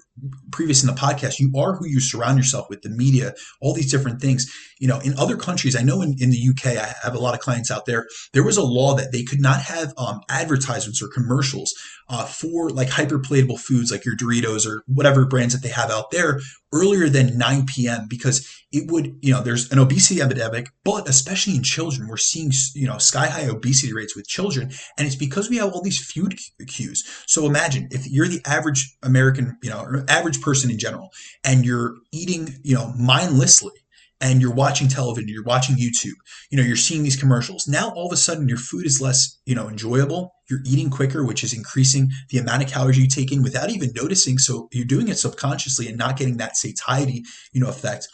previous in the podcast, you are who you surround yourself with, the media, all these different things. You know, in other countries, I know in, in the UK, I have a lot of clients out there, there was a law that they could not have um, advertisements or commercials uh, for like hyperpalatable foods like your Doritos or whatever brands that they have out there earlier than 9 p.m. because it would, you know, there's an obesity epidemic, but especially in children, we're seeing, you know, sky high obesity rates with children. And it's because we have all these food cues. So imagine if you're the average American, you know, average person in general, and you're eating, you know, mindlessly and you're watching television, you're watching YouTube, you know, you're seeing these commercials. Now all of a sudden your food is less, you know, enjoyable. You're eating quicker, which is increasing the amount of calories you take in without even noticing. So you're doing it subconsciously and not getting that satiety, you know, effect.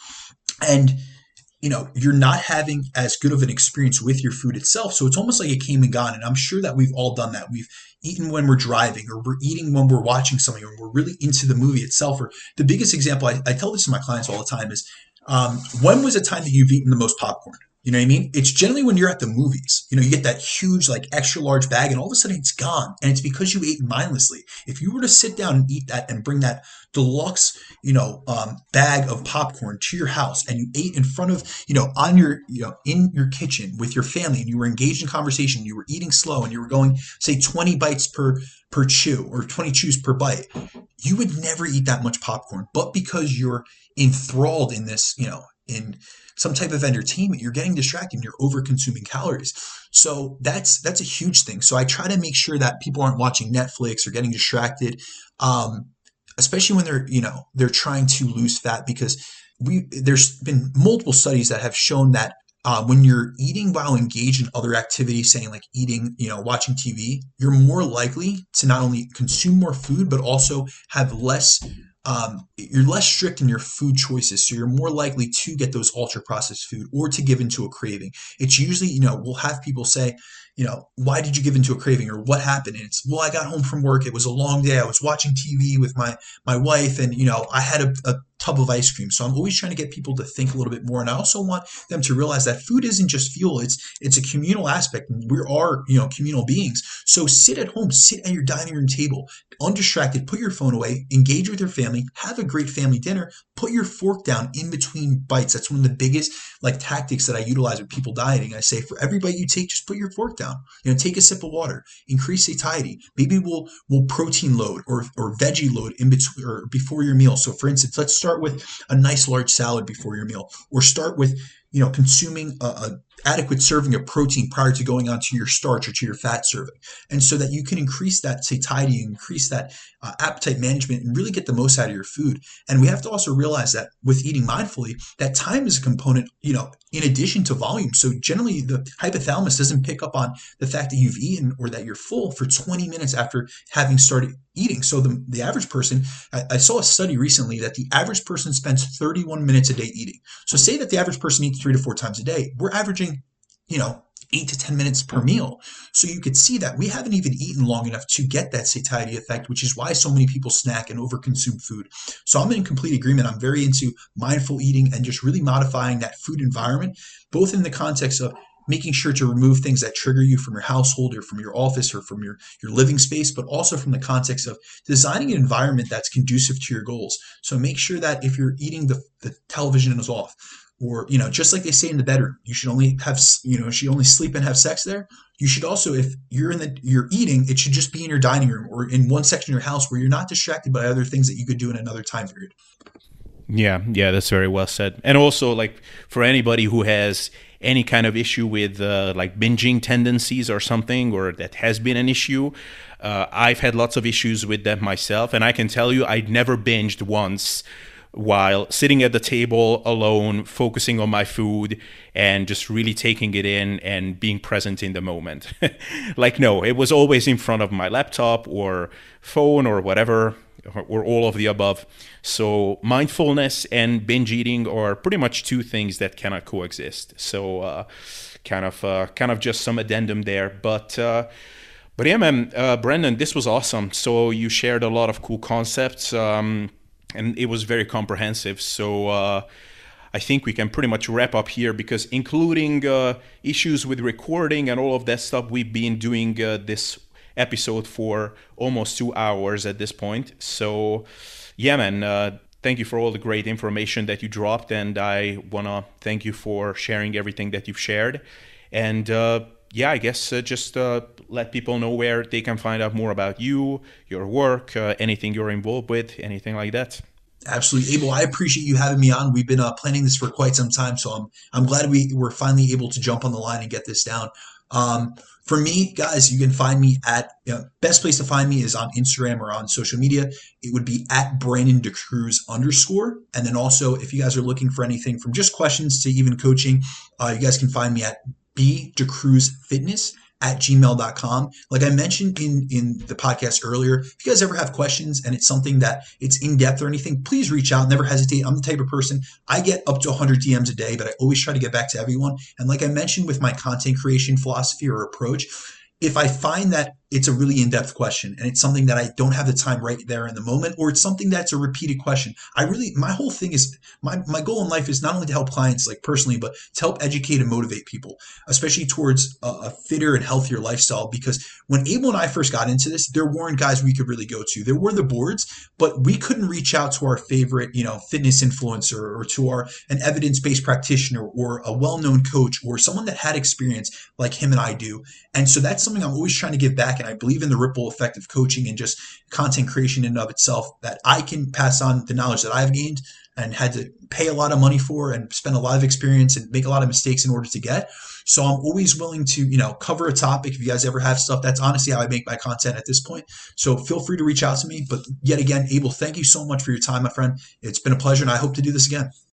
And you know, you're not having as good of an experience with your food itself. So it's almost like it came and gone. And I'm sure that we've all done that. We've eaten when we're driving or we're eating when we're watching something or we're really into the movie itself. Or the biggest example, I, I tell this to my clients all the time is um, when was a time that you've eaten the most popcorn? You know what I mean? It's generally when you're at the movies. You know, you get that huge, like extra large bag, and all of a sudden it's gone. And it's because you ate mindlessly. If you were to sit down and eat that and bring that deluxe, you know, um, bag of popcorn to your house and you ate in front of, you know, on your, you know, in your kitchen with your family and you were engaged in conversation, you were eating slow and you were going, say, 20 bites per per chew or 20 chews per bite, you would never eat that much popcorn. But because you're enthralled in this, you know, in some type of entertainment, you're getting distracted and you're over consuming calories. So that's that's a huge thing. So I try to make sure that people aren't watching Netflix or getting distracted, um, especially when they're you know they're trying to lose fat because we there's been multiple studies that have shown that uh, when you're eating while engaged in other activities, saying like eating, you know, watching TV, you're more likely to not only consume more food, but also have less um, you're less strict in your food choices, so you're more likely to get those ultra processed food or to give into a craving. It's usually, you know, we'll have people say, you know, why did you give into a craving or what happened? And it's, well, I got home from work. It was a long day. I was watching TV with my my wife, and you know, I had a, a tub of ice cream. So I'm always trying to get people to think a little bit more. And I also want them to realize that food isn't just fuel. It's it's a communal aspect. We are, you know, communal beings. So sit at home, sit at your dining room table, undistracted, put your phone away, engage with your family, have a great family dinner, put your fork down in between bites. That's one of the biggest like tactics that I utilize with people dieting. I say for every bite you take, just put your fork down. You know, take a sip of water, increase satiety. Maybe we'll we'll protein load or or veggie load in between or before your meal. So for instance, let's start with a nice large salad before your meal, or start with you know consuming a, a adequate serving of protein prior to going on to your starch or to your fat serving. And so that you can increase that satiety, increase that uh, appetite management, and really get the most out of your food. And we have to also realize that with eating mindfully, that time is a component, you know, in addition to volume. So generally, the hypothalamus doesn't pick up on the fact that you've eaten or that you're full for 20 minutes after having started eating. So the, the average person, I, I saw a study recently that the average person spends 31 minutes a day eating. So say that the average person eats three to four times a day. We're averaging, you know, eight to 10 minutes per meal. So you could see that we haven't even eaten long enough to get that satiety effect, which is why so many people snack and overconsume food. So I'm in complete agreement. I'm very into mindful eating and just really modifying that food environment, both in the context of making sure to remove things that trigger you from your household or from your office or from your, your living space, but also from the context of designing an environment that's conducive to your goals. So make sure that if you're eating, the, the television is off or you know just like they say in the bedroom you should only have you know she only sleep and have sex there? You should also if you're in the you're eating it should just be in your dining room or in one section of your house where you're not distracted by other things that you could do in another time period. Yeah yeah that's very well said. And also like for anybody who has any kind of issue with uh, like binging tendencies or something or that has been an issue uh, i've had lots of issues with that myself. And i can tell you i'd never binged once while sitting at the table alone, focusing on my food and just really taking it in and being present in the moment. like, no, it was always in front of my laptop or phone or whatever, or all of the above. So, mindfulness and binge eating are pretty much two things that cannot coexist. So, uh, kind of, uh, kind of just some addendum there, but. Uh, but yeah, man, uh, Brandon, this was awesome. So you shared a lot of cool concepts. Um, and it was very comprehensive. So uh, I think we can pretty much wrap up here because, including uh, issues with recording and all of that stuff, we've been doing uh, this episode for almost two hours at this point. So yeah, man. Uh, thank you for all the great information that you dropped, and I wanna thank you for sharing everything that you've shared. And uh, yeah, I guess uh, just let people know where they can find out more about you, your work, uh, anything you're involved with, anything like that. Absolutely, Abel. I appreciate you having me on. We've been uh, planning this for quite some time, so I'm I'm glad we were finally able to jump on the line and get this down. Um, for me, guys, you can find me at you know, best place to find me is on Instagram or on social media. It would be at Brandon DaCruz underscore. And then also, if you guys are looking for anything from just questions to even coaching, uh, you guys can find me at B DaCruz Fitness at gmail.com. Like I mentioned in, in the podcast earlier, if you guys ever have questions and it's something that it's in depth or anything, please reach out. Never hesitate. I'm the type of person I get up to 100 DMs a day, but I always try to get back to everyone. And like I mentioned with my content creation philosophy or approach, if I find that it's a really in-depth question and it's something that I don't have the time right there in the moment, or it's something that's a repeated question, I really my whole thing is my, my goal in life is not only to help clients like personally, but to help educate and motivate people, especially towards a, a fitter and healthier lifestyle. Because when Abel and I first got into this, there weren't guys we could really go to. There were the boards, but we couldn't reach out to our favorite, you know, fitness influencer or to our an evidence-based practitioner or a well-known coach or someone that had experience like him and I do. And so that's something I'm always trying to give back. And I believe in the ripple effect of coaching and just content creation in and of itself that I can pass on the knowledge that I've gained and had to pay a lot of money for and spend a lot of experience and make a lot of mistakes in order to get. So I'm always willing to, you know, cover a topic. If you guys ever have stuff, that's honestly how I make my content at this point. So feel free to reach out to me. But yet again, Abel, thank you so much for your time, my friend. It's been a pleasure and I hope to do this again.